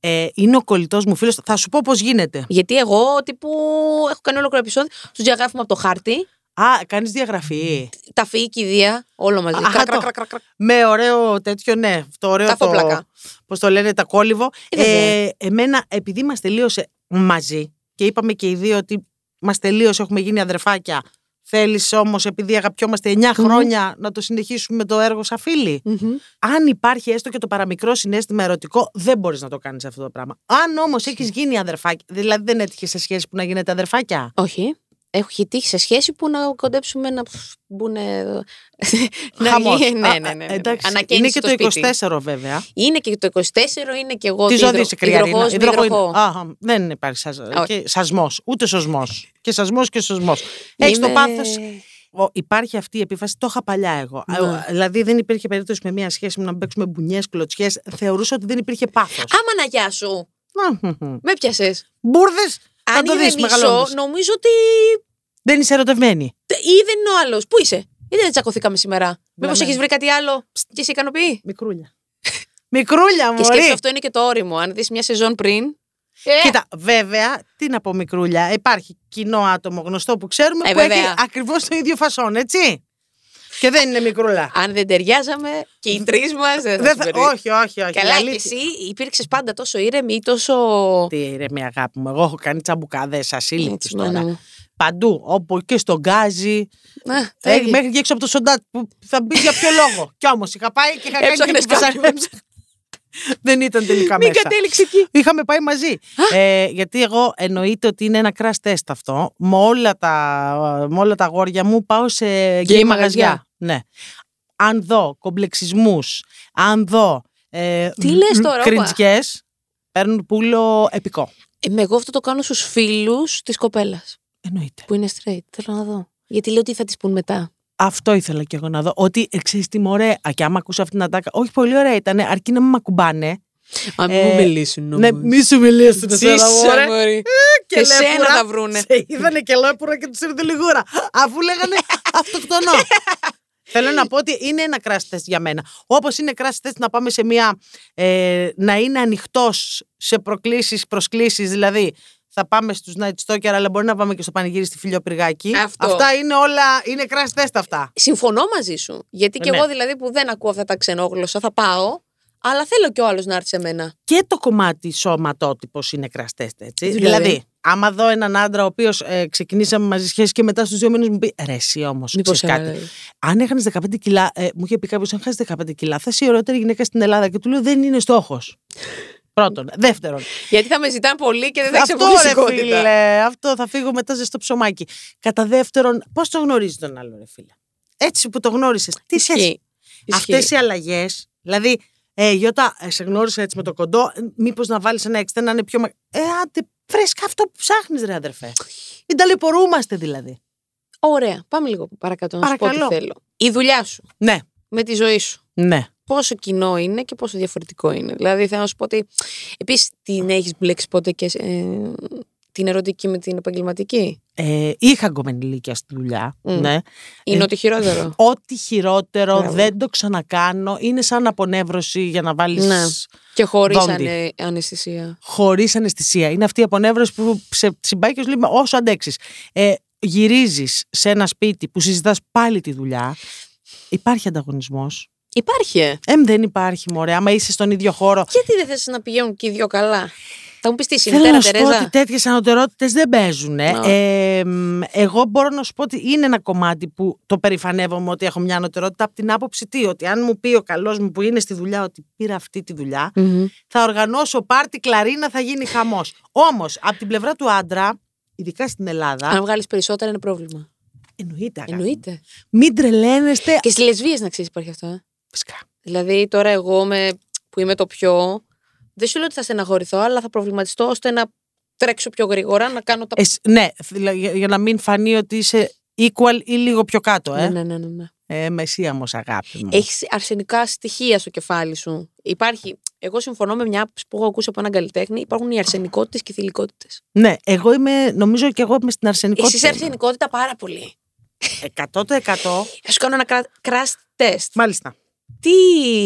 Ε, είναι ο κολλητός μου φίλος. Θα σου πω πώς γίνεται. Γιατί εγώ τύπου έχω κάνει ολόκληρο επεισόδιο. Του διαγράφουμε από το χάρτη. Α, κάνεις διαγραφή. Τα φύγη κηδεία, όλο μαζί. Αχα, Κρακ, το- κρακ, κρακ, κρακ. Με ωραίο τέτοιο, ναι. Το ωραίο Τα το. φοπλακά. Πώς το λένε, τα κόλληβο. Ε, βέβαια. Ε, εμένα, επειδή μας τελείωσε μαζί και είπαμε και οι δύο ότι μας τελείωσε, έχουμε γίνει αδερφάκια. Θέλεις όμως, επειδή αγαπιόμαστε 9 χρόνια, να το συνεχίσουμε με το έργο σαν φίλοι. Μμμ. Αν υπάρχει έστω και το παραμικρό συνέστημα ερωτικό, δεν μπορείς να το κάνεις αυτό το πράγμα. Αν όμως έχεις γίνει αδερφάκια, δηλαδή δεν έτυχε σε σχέση που να γίνετε αδερφάκια; Όχι. Έχει τύχει σε σχέση που να κοντέψουμε να μπουν. να Χαμός. γίνει- Ναι, Α, ναι, ναι. ναι. εντάξει, Ανακαίνιση είναι και στο το σπίτι. 24 βέβαια. Είναι και το 24, είναι και εγώ. Τι υδρο- ζώδιο είσαι κρυαρίνα. υδροχός με Υδροχό είναι. υδροχό. Α, δεν υπάρχει σας, Όχι. και σασμός, ούτε σωσμός. Και σασμός και σωσμός. Έχεις το Είμαι- πάθος. Ο- υπάρχει αυτή η επίφαση, το είχα παλιά εγώ. Ναι. Ε, Δηλαδή δεν υπήρχε περίπτωση με μια σχέση μου να παίξουμε μπουνιές, κλωτσιές. Θεωρούσα ότι δεν υπήρχε πάθος. Άμα να γεια σου. Με πιασε. Μπούρδες, θα Αν το είναι δεις μισό, μεγαλώνοντας. νομίζω ότι. Δεν είσαι ερωτευμένη. ή δεν είναι ο άλλος. Πού είσαι, ή δεν τσακωθήκαμε σήμερα; Μήπως Μιλάμε. έχεις βρει κάτι άλλο και σε ικανοποιεί. Μικρούλια. <laughs> Μικρούλια, Και μωρή. σκέψου αυτό είναι και το όριμο. Αν δεις μια σεζόν πριν. Ε, Κοίτα, βέβαια, τι να πω μικρούλια, υπάρχει κοινό άτομο γνωστό που ξέρουμε Ε, που έχει βέβαια. ακριβώς το ίδιο φασόν, έτσι. Και δεν είναι μικρούλα. Αν δεν ταιριάζαμε και οι τρεις μας δεν θα, Δεν σου θα- περνεί. όχι, όχι, όχι. Καλά, η και αλήθεια- εσύ υπήρξες πάντα τόσο ήρεμη ή τόσο. Τι ρε μια αγάπη μου, εγώ έχω κάνει τσαμπουκάδες ασύλληπτους Έτσι, τώρα. μάνα μου. Παντού, όπου και στον γκάζι, Α, ε, τέλεια. μέχρι και έξω από το σοντάτ που θα μπει για ποιο λόγο. Κι όμως είχα πάει και είχα κάνει Έψαχνες και φασάρι. κάποιον. Δεν ήταν τελικά Μην μέσα. κατέληξε εκεί. Είχαμε πάει μαζί. Ε, γιατί εγώ εννοείται ότι είναι ένα crash test αυτό. Με όλα τα, με όλα τα αγόρια μου πάω σε γκέι μαγαζιά. Μαγαζιά. Ναι. Αν δω κομπλεξισμούς, αν δω ε, Τι λες τώρα, όπα. κριντζιές, παίρνουν πουλο επικό. Ε, με εγώ αυτό το κάνω στους φίλους της κοπέλας Εννοείται. που είναι straight. Θέλω να δω. Γιατί λέω τι θα της πούν μετά. Αυτό ήθελα και εγώ να δω. Ότι ε, ξέρεις τι μωρέ, α, και άμα ακούσω αυτήν την ατάκα, όχι πολύ ωραία ήταν, αρκεί να με ακουμπάνε. Αν Ε, μου μιλήσουν Ναι, μη σου μιλήσουν εσένα, μωρέ. Και εσένα λέπουρα. θα βρούνε. Σε είδανε και λέπουρα και τους ήρθε λιγούρα. Αφού λέγανε αυτοκτονό. <laughs> Θέλω να πω ότι είναι ένα crash test για μένα. Όπως είναι crash test να πάμε σε μια. Ε, να είναι ανοιχτός σε προκλήσεις, προσκλήσεις. Δηλαδή, θα πάμε στους Night Stalker, αλλά μπορεί να πάμε και στο πανηγύρι στη Φιλιοπυργάκη. Αυτό. Αυτά είναι όλα. Είναι crash test αυτά. Συμφωνώ μαζί σου. Γιατί και Ναι. εγώ δηλαδή που δεν ακούω αυτά τα ξενόγλωσσα θα πάω, αλλά θέλω και ο άλλος να έρθει σε μένα. Και το κομμάτι σωματότυπος είναι crash test, έτσι. Δηλαδή; Δηλαδή, άμα δω έναν άντρα ο οποίος ε, ξεκινήσαμε μαζί σχέση και μετά στους δύο μήνες μου πει Ρε, εσύ όμως. Μήπως κάτι. Αν έχανες 15 κιλά, ε, μου είχε πει κάποιος: Αν χάσεις 15 κιλά, θα είσαι η ωραιότερη γυναίκα στην Ελλάδα. Και του λέω: Δεν είναι στόχος. Πρώτον. Δεύτερον. Γιατί θα με ζητάνε πολύ και δεν θα έχει αυτό ρε απολυσικότητα. φίλε, αυτό θα φύγω μετά ζεστό ψωμάκι. Κατά δεύτερον, πώς το γνωρίζεις τον άλλο, ρε φίλε; Έτσι που το γνώρισες. Τι σχέση. Ισχύει. Αυτές Ισχύει. οι αλλαγές, δηλαδή, ε, Γιώτα, ε, σε γνώρισα έτσι με το κοντό, μήπως να βάλεις ένα εξτέ να είναι πιο. μα- Ε, άντε, φρέσκα αυτό που ψάχνεις, ρε αδερφέ. Μην ταλαιπωρούμαστε δηλαδή. Ωραία. Πάμε λίγο παρακάτω να σου πω Παρακαλώ. τι θέλω. Η δουλειά σου Ναι, με τη ζωή σου. ναι. Πόσο κοινό είναι και πόσο διαφορετικό είναι. Δηλαδή θέλω να σου πω ότι. Επίσης την έχεις μπλέξει ποτέ και ε, την ερωτική με την επαγγελματική; Ε, είχα γκομμένη ηλικία στη δουλειά. Μμ. Ναι. Είναι Ε, ότι χειρότερο. Ό,τι χειρότερο Μπράβο. δεν το ξανακάνω. Είναι σαν απονεύρωση για να βάλεις. Ναι. Και χωρίς Δόντι. ανε, αναισθησία. Χωρίς αναισθησία. Είναι αυτή η απονεύρωση που σε συμπάει και σου λέει όσο αντέξεις. Ε, Γυρίζεις σε ένα σπίτι που συζητάς πάλι τη δουλειά. Υπάρχει ανταγωνισμός. Υπάρχει. ε. Εμ δεν υπάρχει, μωρέ. Άμα είσαι στον ίδιο χώρο. Γιατί δεν θες να πηγαίνουν και οι δυο καλά; Θα μου πεις τι Θέλω συμμετέρα να σου πω Τερέζα; ότι τέτοιες ανωτερότητες δεν παίζουν. ε. Α. Ε, μ, εγώ μπορώ να σου πω ότι είναι ένα κομμάτι που το περηφανεύομαι ότι έχω μια ανωτερότητα από την άποψη τι, ότι αν μου πει ο καλός μου που είναι στη δουλειά ότι πήρα αυτή τη δουλειά, Μμμ. θα οργανώσω πάρτι κλαρίνα, θα γίνει χαμός. Όμως, από την πλευρά του άντρα, ειδικά στην Ελλάδα. Αν βγάλεις περισσότερα είναι πρόβλημα. Εννοείται. αγάπη. Εννοείται. Μην τρελαίνεστε. Και στι λεσβείε να ξέρεις υπάρχει αυτό. Ε. Φυσικά. Δηλαδή τώρα εγώ με, που είμαι το πιο. Δεν σου λέω ότι θα στεναχωρηθώ, αλλά θα προβληματιστώ ώστε να τρέξω πιο γρήγορα, να κάνω τα. Εσύ- ναι, δηλαδή, για, για να μην φανεί ότι είσαι equal ή λίγο πιο κάτω, ε. ναι, ναι, ναι, ναι. Ε, μεσία όμως, αγάπη μου. Έχεις αρσενικά στοιχεία στο κεφάλι σου. Υπάρχει. Εγώ συμφωνώ με μια άποψη που έχω ακούσει από έναν καλλιτέχνη. Υπάρχουν οι αρσενικότητες και οι θηλυκότητες. Ναι, εγώ είμαι, νομίζω και εγώ είμαι στην Εσύ αρσενικότητα. είσαι αρσενικότητα πάρα πολύ. 100%. Θα σου κάνω ένα κρα- crash test. Μάλιστα. Τι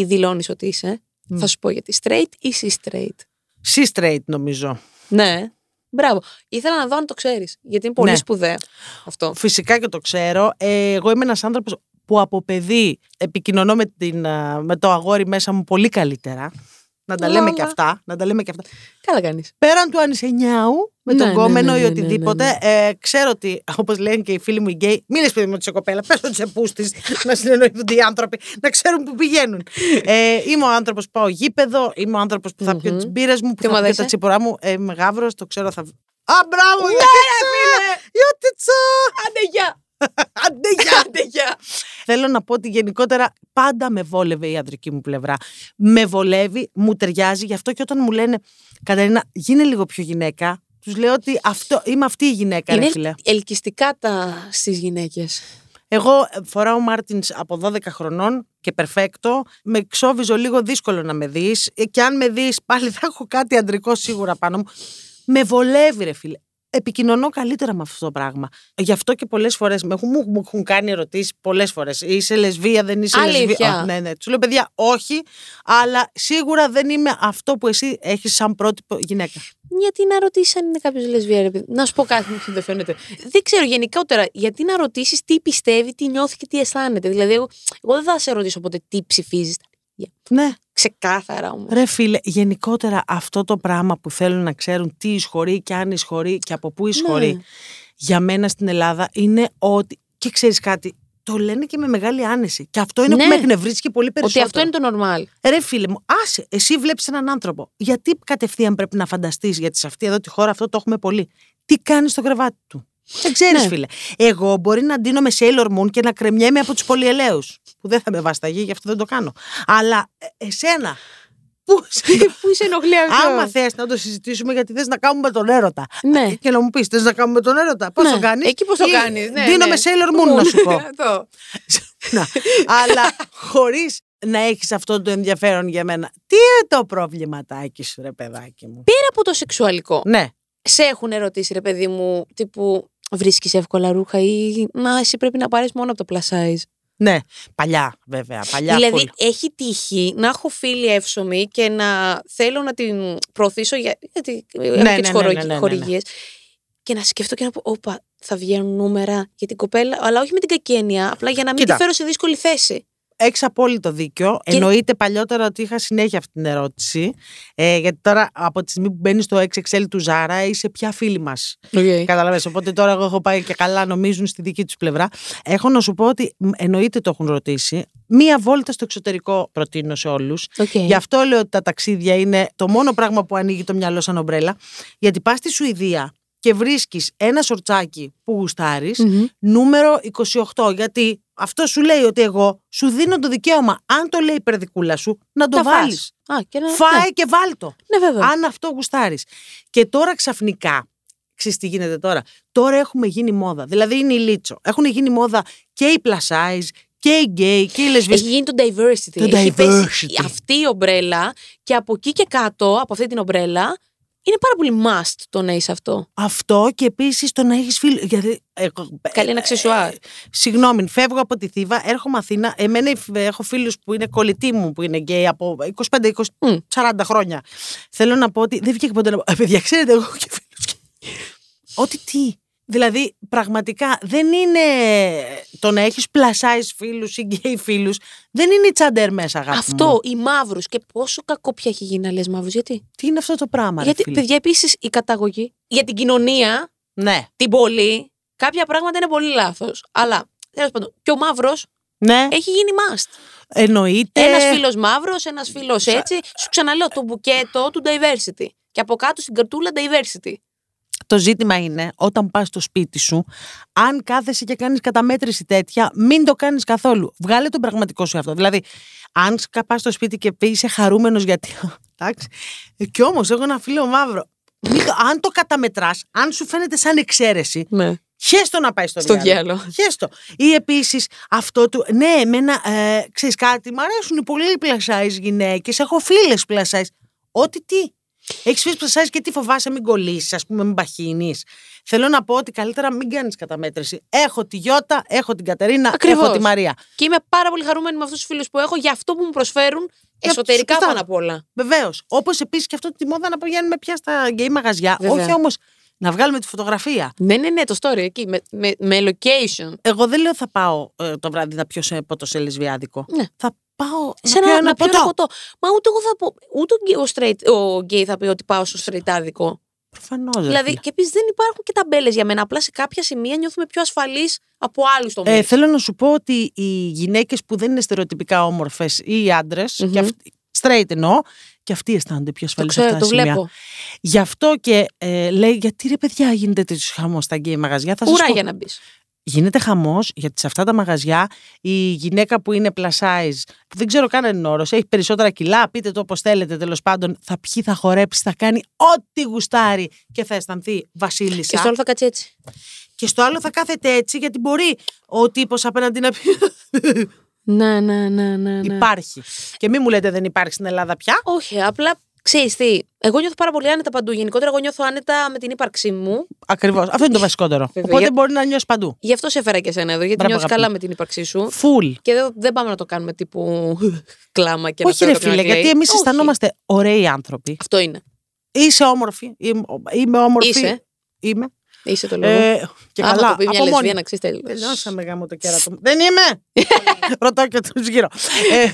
δηλώνεις ότι είσαι, Μμ. θα σου πω γιατί. Straight ή εσύ straight; She straight νομίζω. Ναι. Μπράβο. Ήθελα να δω αν το ξέρεις. Γιατί είναι πολύ Ναι. σπουδαίο αυτό. Φυσικά και το ξέρω. Ε, εγώ είμαι ένας άνθρωπος που από παιδί επικοινωνώ με, την, α, με το αγόρι μέσα μου πολύ καλύτερα. Να τα λέμε και Όλα. αυτά. Να τα λέμε και αυτά. Καλά κάνεις; Πέραν του ανισενιάου με Ναι, τον ναι, κόμενο ναι, ή ναι, ναι, οτιδήποτε, Ε, ξέρω ότι, <laughs> όπως λένε και οι φίλοι μου οι γκέι, μην λες παιδί μου ότι είσαι κοπέλα, πες ότι είσαι πούστης, να συνεννοηθούν οι άνθρωποι, να ξέρουν που πηγαίνουν. ε, είμαι ο άνθρωπος που πάω γήπεδο, είμαι ο άνθρωπος που θα πιω Μμμ. τις μπύρες μου, που Τι θα πιω ομαδά τα είσαι; τσιπουρά μου. Ε, είμαι γάβρος, το ξέρω, θα, Α, μπράβο, Ναι, Ιωτιτσα! Ιωτιτσα! Άντε γεια! <laughs> Άντε, γεια! Άντε γεια! Θέλω να πω ότι γενικότερα πάντα με βόλευε η ανδρική μου πλευρά. Με βολεύει, μου ταιριάζει. Γι' αυτό και όταν μου λένε Καταρίνα, γίνε λίγο πιο γυναίκα, τους λέω ότι αυτό, είμαι αυτή η γυναίκα, ρε Είναι φίλε. ελκυστικά τα στις γυναίκες. Εγώ ε, φοράω Μάρτινς από 12 χρονών και περφέκτο. Με ξόβιζω λίγο δύσκολο να με δεις. Και αν με δεις, πάλι θα έχω κάτι αντρικό σίγουρα πάνω μου. Με βολεύει, ρε φίλε. Επικοινωνώ καλύτερα με αυτό το πράγμα. Γι' αυτό και πολλές φορές μου, έχουν- μου, μου έχουν κάνει ερωτήσεις πολλές φορές. Είσαι λεσβία, δεν είσαι Αλήθεια; λεσβία; Α, ναι, ναι. Τους λέω, παιδιά, όχι, αλλά σίγουρα δεν είμαι αυτό που εσύ έχεις σαν πρότυπο γυναίκα. Γιατί να ρωτήσεις αν είναι κάποιος λεσβία, ρε παιδί. Να σου πω κάτι που δεν φαίνεται. Δεν ξέρω γενικότερα γιατί να ρωτήσεις τι πιστεύει, τι νιώθει και τι αισθάνεται. Δηλαδή, εγώ, εγώ δεν θα σε ρωτήσω ποτέ τι ψηφίζεις. Ναι. Ξεκάθαρα όμως. Ρε φίλε, γενικότερα αυτό το πράγμα που θέλουν να ξέρουν τι εισχωρεί και αν εισχωρεί και από πού εισχωρεί Ναι. για μένα στην Ελλάδα είναι ότι. Και ξέρεις κάτι, το λένε και με μεγάλη άνεση. Και αυτό είναι Ναι. που με εκνευρίζει και πολύ Ότι περισσότερο. αυτό είναι το normal. Ρε φίλε μου, άσε, εσύ βλέπεις έναν άνθρωπο. Γιατί κατευθείαν πρέπει να φανταστείς, γιατί σε αυτή εδώ τη χώρα αυτό το έχουμε πολύ. Τι κάνεις στο κρεβάτι του. Δεν ξέρεις, Ναι. φίλε. Εγώ μπορεί να ντύνω με Sailor Moon και να κρεμιέμαι από τους πολυελαίους. Που δεν θα με βασταγεί, γι' αυτό δεν το κάνω. Αλλά ε, εσένα. Πού <laughs> σε- Πού σε ενοχλεί αυτός. Άμα θες να το συζητήσουμε, γιατί θες να κάνουμε τον έρωτα. Ναι. Και να μου πεις, θες να κάνουμε τον έρωτα. Πώς Ναι. το κάνεις; Εκεί πώς το κάνεις, ναι, Δίνω ναι. με Sailor Moon, να σου πω. <laughs> Αυτό. <laughs> Να. Αλλά χωρίς να έχεις αυτό το ενδιαφέρον για μένα. Τι είναι το προβληματάκι σου, ρε παιδάκι μου; Πέρα από το σεξουαλικό, Ναι. σε έχουν ερωτήσει, ρε παιδί μου, τύπου βρίσκεις εύκολα ρούχα ή να εσύ πρέπει να πάρεις μόνο από το plus size. Ναι. Παλιά, βέβαια. Παλιά. δηλαδή, full. έχει τύχει να έχω φίλη εύσωμη και να θέλω να την προωθήσω για, γιατί έχω Ναι, και τις ναι, ναι, χορογ- ναι, ναι, ναι. χορηγίες. Και να σκεφτώ και να πω, όπα, θα βγαίνουν νούμερα για την κοπέλα, αλλά όχι με την κακή έννοια, απλά για να μην Κοίτα. τη φέρω σε δύσκολη θέση. Έχει απόλυτο δίκιο. Και- Εννοείται παλιότερα ότι είχα συνέχεια αυτή την ερώτηση. Ε, γιατί τώρα από τη στιγμή που μπαίνει στο XXL του Ζάρα είσαι πια φίλη μας. Okay. Καταλαβαίνεις. Οπότε τώρα εγώ έχω πάει και καλά, νομίζουν στη δική τους πλευρά. Έχω να σου πω ότι μ, εννοείται το έχουν ρωτήσει. Μία βόλτα στο εξωτερικό προτείνω σε όλους. Okay. Γι' αυτό λέω ότι τα ταξίδια είναι το μόνο πράγμα που ανοίγει το μυαλό σαν ομπρέλα. Γιατί πας στη Σουηδία και βρίσκεις ένα σορτσάκι που γουστάρεις, νούμερο 28. Γιατί αυτό σου λέει ότι εγώ σου δίνω το δικαίωμα, αν το λέει η περδικούλα σου, να το Τα βάλεις. φας. Α, και να... Φάε και βάλ το. Ναι, ναι βέβαια. Αν αυτό γουστάρεις. Και τώρα ξαφνικά, ξέρεις τι γίνεται τώρα. Τώρα έχουμε γίνει μόδα. Δηλαδή είναι η Lizzo. Έχουν γίνει μόδα και οι plus size και οι γκέι και οι λεσβίες. Έχει γίνει το diversity. Το Έχει πέσει diversity. αυτή η ομπρέλα και από εκεί και κάτω, από αυτή την ομπρέλα, είναι πάρα πολύ must το να είσαι αυτό. Αυτό και επίσης το να έχεις φίλο. Γιατί. εγώ- Καλή ένα ε, αξεσουάρ. ε, Συγγνώμη, φεύγω από τη Θήβα, έρχομαι Αθήνα. Εμένα ε, έχω φίλους που είναι κολλητοί μου που είναι γκέι από 25-20, Μμ. 40 χρόνια. Θέλω να πω ότι δεν βγήκε ποτέ να πω. «Ε, Παιδιά, ξέρετε, εγώ έχω και φίλους. Ότι τι; Δηλαδή, πραγματικά δεν είναι το να έχεις plus size φίλους ή γκέι φίλους. Δεν είναι η τσαντέρ μέσα, αγάπη. Αυτό, μου. οι μαύρους. Και πόσο κακό πια έχει γίνει να λες μαύρους. Γιατί; Τι είναι αυτό το πράγμα, ρε Γιατί, φίλε; παιδιά, επίσης η καταγωγή για την κοινωνία, Ναι, την πόλη, κάποια πράγματα είναι πολύ λάθος. Αλλά τέλος πάντων, και ο μαύρος ναι. έχει γίνει must. Εννοείται. Ένας φίλος μαύρος, ένας φίλος έτσι. Σου ξαναλέω το μπουκέτο του diversity. Και από κάτω στην καρτούλα diversity. Το ζήτημα είναι όταν πας στο σπίτι σου, αν κάθεσαι και κάνεις καταμέτρηση τέτοια, μην το κάνεις καθόλου. Βγάλε τον πραγματικό σου αυτό. Δηλαδή, αν πας στο σπίτι και πεις είσαι χαρούμενος γιατί. <laughs> Εντάξει. Ε, Κι όμως, έχω ένα φίλο μαύρο. Μην το- αν το καταμετράς, αν σου φαίνεται σαν εξαίρεση, Ναι. χέστο να πάει στο, Στο διάλογο. διάλογο. Χέστο. Ή επίσης αυτό του. Ναι, εμένα, ε, ξέρεις κάτι, μου αρέσουν οι πολύ πλασάι γυναίκες. Έχω φίλες πλασάι. Ό,τι τι. Έχεις φίλε πλασάι και τι φοβάσαι, μην κολλήσεις, ας πούμε, μην παχύνεις. Θέλω να πω ότι καλύτερα μην κάνεις καταμέτρηση. Έχω τη Γιώτα, έχω την Κατερίνα, Ακριβώς. έχω τη Μαρία. Και είμαι πάρα πολύ χαρούμενη με αυτούς τους φίλους που έχω για αυτό που μου προσφέρουν εσωτερικά σωστά. πάνω απ' όλα. Βεβαίως. Όπως επίσης και αυτό τη μόδα να πηγαίνουμε πια στα γκέι μαγαζιά. Βέβαια. Όχι όμως να βγάλουμε τη φωτογραφία. Ναι, ναι, ναι, το story εκεί, με, με, με location. Εγώ δεν λέω θα πάω ε, το βράδυ να πιω σε ποτό σε λεσβιάδικο. Ναι. Θα πάω Σε να πιω ένα, ένα να πιω ποτό. ένα ποτό. Μα ούτε εγώ θα πω. Ούτε ο, γκέι- ο, straight, ο γκέι θα πει ότι πάω στο στρεϊτάδικο. Προφανώς. Δηλαδή, και επίσης δεν υπάρχουν και ταμπέλες για μένα. Απλά σε κάποια σημεία νιώθουμε πιο ασφαλείς από άλλους τομείς. Ε, θέλω να σου πω ότι οι γυναίκες που δεν είναι στερεοτυπικά όμορφες ή οι άντρες, Μμμ. και αυτοί, straight εννοώ, Και αυτοί αισθάνονται πιο Το ασφαλείς σε ξέρω, αυτά το τα σημεία. βλέπω. Γι' αυτό και ε, λέει, γιατί ρε παιδιά γίνεται τέτοιος χαμός στα γκέι μαγαζιά. Θα σας Ουρά πω. για να μπεις. Γίνεται χαμός γιατί σε αυτά τα μαγαζιά η γυναίκα που είναι plus size, που δεν ξέρω καν αν είναι όρος, έχει περισσότερα κιλά, πείτε το όπως θέλετε τέλος πάντων, θα πιει, θα χορέψει, θα κάνει ό,τι γουστάρει και θα αισθανθεί βασίλισσα. Και στο άλλο θα κάτσει έτσι. Και στο άλλο θα κάθεται έτσι γιατί μπορεί ο τύπος απέναντι να πει. <laughs> Ναι, ναι, ναι, ναι. ναι. Υπάρχει. Και μην μου λέτε δεν υπάρχει στην Ελλάδα πια. Όχι, απλά ξέρεις τι. Εγώ νιώθω πάρα πολύ άνετα παντού. Γενικότερα, εγώ νιώθω άνετα με την ύπαρξή μου. Ακριβώς. Αυτό είναι το βασικότερο. Βέβαια, Οπότε για- μπορεί να νιώσεις παντού. Γι' αυτό σε έφερα και εσένα εδώ, γιατί Μπράβο, νιώθεις αγάπη καλά μου. με την ύπαρξή σου. Φουλ. Και δεν, δεν πάμε να το κάνουμε τύπου <laughs> κλάμα και να Όχι, θέλω ρε κάποιον να φίλε, κλαίει. γιατί εμείς Όχι. αισθανόμαστε ωραίοι άνθρωποι. Αυτό είναι. Είσαι όμορφη. Είμαι, είμαι όμορφη. Είσαι. Είμαι. Είσαι το λόγο. Ε, και Άμα καλά. το πει μια από μόνη λεσβία να ξέρεις τέλο. Τελειώσαμε γάμο το κέρατο μου. Δεν είμαι! <laughs> Ρωτάω και τους γύρω. Ε,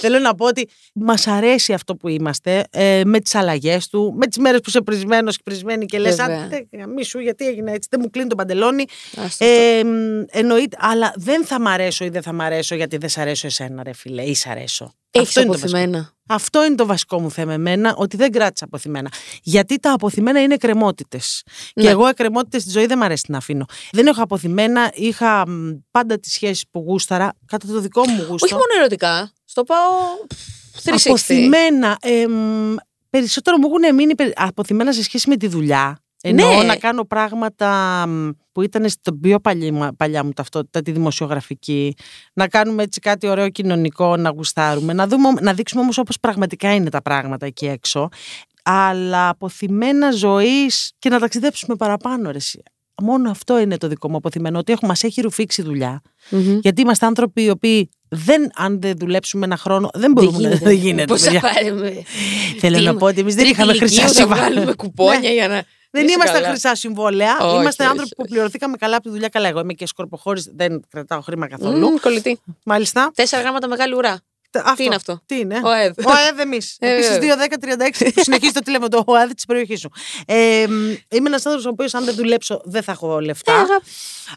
θέλω να πω ότι μας αρέσει αυτό που είμαστε ε, με τις αλλαγές του, με τις μέρες που είσαι πρισμένος και πρισμένη και λες: Βέβαια. μη σου, γιατί έγινε έτσι, δεν μου κλείνει το παντελόνι. Άστο. Ε, μ, εννοείται, αλλά δεν θα μ' αρέσω ή δεν θα μ' αρέσω γιατί δεν σ' αρέσω εσένα, ρε φίλε, ή σ' αρέσω. Έχεις Αυτό είναι το βασικό. αποθυμένα. Αυτό είναι το βασικό μου θέμα εμένα, ότι δεν κράτησα αποθυμένα. Γιατί τα αποθυμένα είναι εκκρεμότητες. Και Ναι. εγώ εκκρεμότητες στη ζωή δεν μ' αρέσει να αφήνω. Δεν έχω αποθυμένα, είχα μ, πάντα τις σχέσεις που γούσταρα, κατά το δικό μου γούστο. Όχι μόνο ερωτικά. Στο πάω 360. Αποθυμένα. εμ, περισσότερο μου έχουν μείνει περι- αποθυμένα σε σχέση με τη δουλειά. Εννοώ Ναι. να κάνω πράγματα μ, που ήταν στην πιο παλιά, παλιά μου ταυτότητα, τη δημοσιογραφική. Να κάνουμε έτσι κάτι ωραίο κοινωνικό, να γουστάρουμε. Να, δούμε, να δείξουμε όμως όπως πραγματικά είναι τα πράγματα εκεί έξω. Αλλά αποθυμένα ζωής και να ταξιδέψουμε παραπάνω. Ρε, εσύ. Μόνο αυτό είναι το δικό μου αποθυμένο. Ότι έχουμε, μας έχει ρουφήξει η δουλειά. Μμμ. Γιατί είμαστε άνθρωποι οι οποίοι δεν, αν δεν δουλέψουμε ένα χρόνο, δεν μπορούμε να. Δεν γίνεται. Πώς θα παιδιά. πάρουμε; Θέλω Τι να είμαι, πω ότι εμείς δεν τρίτη είχαμε ηλικίου χρυσά να συμβόλαια. βγάλουμε <laughs> κουπόνια Ναι. για να. Δεν Είσαι είμαστε καλά. χρυσά συμβόλαια. Όχι, είμαστε όχι, άνθρωποι που όχι. πληρωθήκαμε καλά από τη δουλειά. Καλά, εγώ είμαι και σκορποχώρης, δεν κρατάω χρήμα καθόλου. Μμμ, Κολλητή. Μάλιστα. Τέσσερα γράμματα μεγάλη ουρά. Αυτό. είναι αυτό; Τι είναι; Ο ΕΔ. Ο ΕΔ εμείς. Ε, Επίσης βέβαια. 2-10-36 που συνεχίζει το τηλέφωνο του ΟΕΔ της περιοχής σου. Ε, μ, είμαι ένας άνθρωπος ο οποίος αν δεν δουλέψω δεν θα έχω λεφτά. Ε, αγάπη.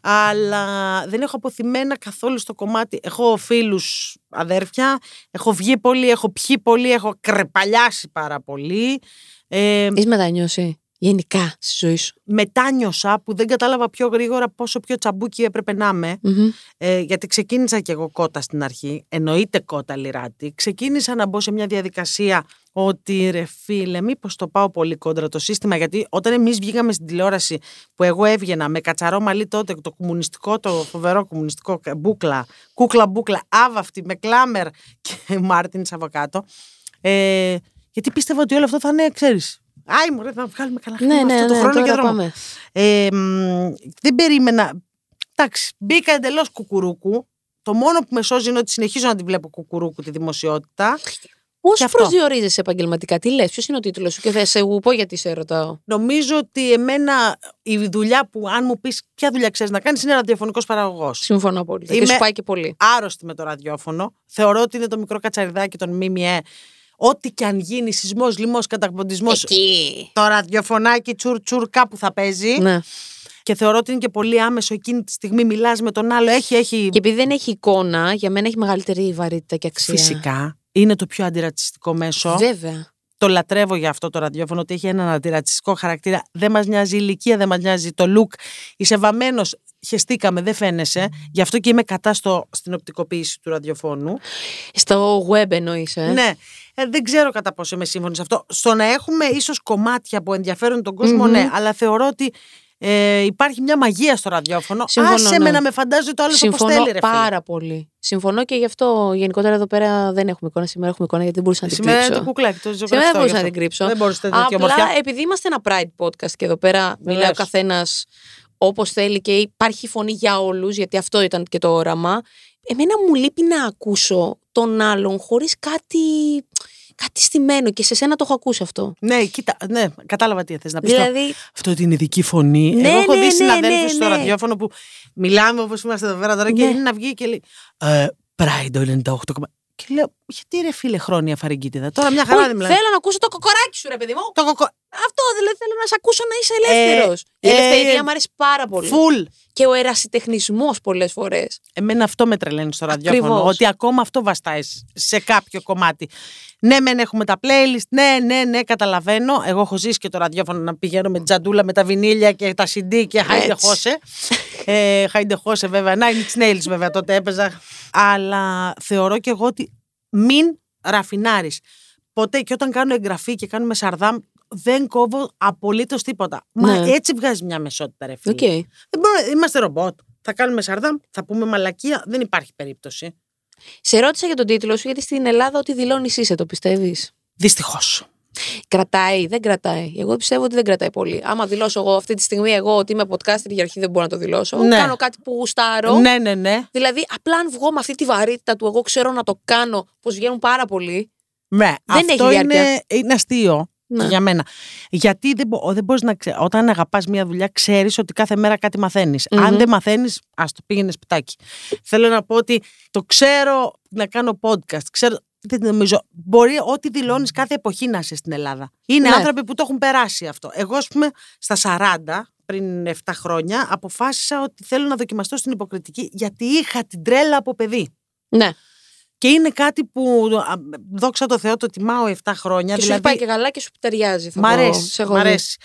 αλλά δεν έχω απωθημένα καθόλου στο κομμάτι. Έχω φίλους αδέρφια, έχω βγει πολύ, έχω πιει πολύ, έχω κρεπαλιάσει πάρα πολύ. Ε, Έχει μετανιώσει γενικά στη ζωή σου. μετάνιωσα που δεν κατάλαβα πιο γρήγορα πόσο πιο τσαμπούκι έπρεπε να είμαι. Μμμ. Ε, γιατί ξεκίνησα και εγώ κότα στην αρχή. Εννοείται κότα λειράτη. Ξεκίνησα να μπω σε μια διαδικασία ότι ρε φίλε, μήπως το πάω πολύ κόντρα το σύστημα. Γιατί όταν εμείς βγήκαμε στην τηλεόραση που εγώ έβγαινα με κατσαρό μαλλί τότε, το κομμουνιστικό, το φοβερό κομμουνιστικό μπούκλα, κούκλα μπούκλα, άβαυτη με κλάμερ και <laughs> Μάρτιν Σαββακάτο. Ε, γιατί πίστευα ότι όλο αυτό θα είναι, ξέρεις. Άι μου, ρε, θα βγάλουμε καλά Ναι, χρήμα ναι, αυτό το ναι, χρόνο και τώρα δρόμο. πάμε. Ε, μ, δεν περίμενα. Εντάξει, μπήκα εντελώς κουκουρούκου. Το μόνο που με σώζει είναι ότι συνεχίζω να τη βλέπω κουκουρούκου τη δημοσιότητα. Πώς Και αυτό. προσδιορίζεσαι επαγγελματικά, τι λες, ποιος είναι ο τίτλος σου και θα σε πω γιατί σε ρωτάω. Νομίζω ότι εμένα η δουλειά που, αν μου πεις ποια δουλειά ξέρεις να κάνεις, είναι ραδιοφωνικός παραγωγός. Συμφωνώ πολύ. Και Είμαι- σου πάει και πολύ. Άρρωστη με το ραδιόφωνο. Θεωρώ ότι είναι το μικρό κατσαριδάκι των ΜΜΕ. Ό,τι και αν γίνει, σεισμός, λοιμός, καταποντισμό. Εκεί. Το ραδιοφωνάκι τσουρ τσουρ κάπου θα παίζει. Ναι. Και θεωρώ ότι είναι και πολύ άμεσο εκείνη τη στιγμή. Μιλάς με τον άλλο. Έχει, έχει Και επειδή δεν έχει εικόνα, για μένα έχει μεγαλύτερη βαρύτητα και αξία. Φυσικά. Είναι το πιο αντιρατσιστικό μέσο. Βέβαια. Το λατρεύω για αυτό το ραδιόφωνο, ότι έχει έναν αντιρατσιστικό χαρακτήρα. Δεν μας νοιάζει η ηλικία, δεν μας νοιάζει το look. Είσαι βαμμένος, χεστήκαμε, δεν φαίνεσαι. Γι' αυτό και είμαι κατά στο, στην οπτικοποίηση του ραδιοφώνου. Στο web εννοείς, ε. Ναι. Ε, δεν ξέρω κατά πόσο είμαι σύμφωνη σε αυτό. Στο να έχουμε ίσως κομμάτια που ενδιαφέρουν τον κοσμο Μμμ. ναι, αλλά θεωρώ ότι ε, υπάρχει μια μαγεία στο ραδιόφωνο. Συμφωνώ, Άσε ναι. με να με φαντάζει το άλλο όπως Συμφωνώ θέλει, ρε φίλε. πάρα πολύ. Συμφωνώ και γι' αυτό γενικότερα εδώ πέρα δεν έχουμε εικόνα. Σήμερα έχουμε εικόνα γιατί δεν μπορούσα να την Σήμερα είναι κρύψω. το κουκλάκι, το Σήμερα ζωγραφιστό. δεν μπορούσα γι' να αυτό. την κρύψω. Δεν μπορούσε τέτοια Απλά ομορφιά. επειδή είμαστε ένα Pride podcast και εδώ πέρα μιλάει ο Βεβαίως. καθένας όπως θέλει και υπάρχει φωνή για όλους, γιατί αυτό ήταν και το όραμα. Εμένα μου λείπει να ακούσω τον άλλον χωρίς κάτι, κάτι στημένο και σε σένα το έχω ακούσει αυτό. Ναι, κοίτα, ναι, κατάλαβα τι θες να πεις. Δηλαδή, Αυτό την ειδική φωνή. Ναι, Εγώ έχω ναι, δει ναι, συναδέλφους ναι, στο ναι. ραδιόφωνο που μιλάμε όπως είμαστε εδώ πέρα τώρα και Ναι. είναι να βγει και λέει. Ε, Pride το 98. Και λέω, γιατί ρε φίλε χρόνια φαρικίτιδα. Τώρα μια χαρά όχι, δεν μιλάμε. θέλω να ακούσω το κοκοράκι σου, ρε παιδί μου. Το κοκο... Αυτό δηλαδή θέλω να σε ακούσω να είσαι ελεύθερος. η ε, ελευθερία μου αρέσει πάρα πολύ. Φουλ. Και ο ερασιτεχνισμός πολλές φορές. Εμένα αυτό με τρελαίνει στο ραδιόφωνο. Ακριβώς. Ότι ακόμα αυτό βαστάει σε κάποιο κομμάτι. Ναι, μεν έχουμε τα playlist. Ναι, ναι, ναι, καταλαβαίνω. Εγώ έχω ζήσει και το ραδιόφωνο να πηγαίνω με τσαντούλα με τα βινίλια και τα CD και χάιντε Έτσι. χώσε. ε, χάιντε χώσε, βέβαια. Nine Inch Nails, βέβαια, τότε έπαιζα. Αλλά θεωρώ και εγώ ότι μην ραφινάρεις. Ποτέ και όταν κάνω εγγραφή και κάνουμε σαρδάμ, δεν κόβω απολύτως τίποτα. Μα Ναι. έτσι βγάζει μια αμεσότητα, ρε φίλε. Οκ. Δεν μπορούμε, είμαστε ρομπότ. Θα κάνουμε σαρδάμ, θα πούμε μαλακία. Δεν υπάρχει περίπτωση. Σε ρώτησα για τον τίτλο σου, γιατί στην Ελλάδα ό,τι δηλώνεις είσαι, το πιστεύεις; Δυστυχώς. Κρατάει, δεν κρατάει. Εγώ πιστεύω ότι δεν κρατάει πολύ. Άμα δηλώσω εγώ αυτή τη στιγμή εγώ ότι είμαι podcaster για αρχή δεν μπορώ να το δηλώσω. Ναι. Κάνω κάτι που γουστάρω. Ναι, ναι, ναι. Δηλαδή, απλά αν βγω με αυτή τη βαρύτητα του, εγώ ξέρω να το κάνω, πως βγαίνουν πάρα πολύ. ναι. Δεν Αυτό έχει διάρκεια. είναι, είναι αστείο Ναι. για μένα. Γιατί δεν, μπο- δεν μπορείς να ξέρει. Όταν αγαπάς μια δουλειά, ξέρεις ότι κάθε μέρα κάτι μαθαίνεις. Μμμ. Αν δεν μαθαίνεις, ας το πήγαινες σπιτάκι. Θέλω να πω ότι το ξέρω να κάνω podcast. Ξέρω, δεν νομίζω. Μπορεί ό,τι δηλώνεις κάθε εποχή να είσαι στην Ελλάδα. Είναι Ναι. άνθρωποι που το έχουν περάσει αυτό. Εγώ, ας πούμε, στα 40, πριν 7 χρόνια, αποφάσισα ότι θέλω να δοκιμαστώ στην υποκριτική γιατί είχα την τρέλα από παιδί. Ναι. Και είναι κάτι που, α, δόξα τω Θεώ, το τιμάω 7 χρόνια. Και σου δηλαδή, πάει και καλά και σου ταιριάζει. θα Μ' πω. αρέσει. Σε έχω Μ' δει. αρέσει.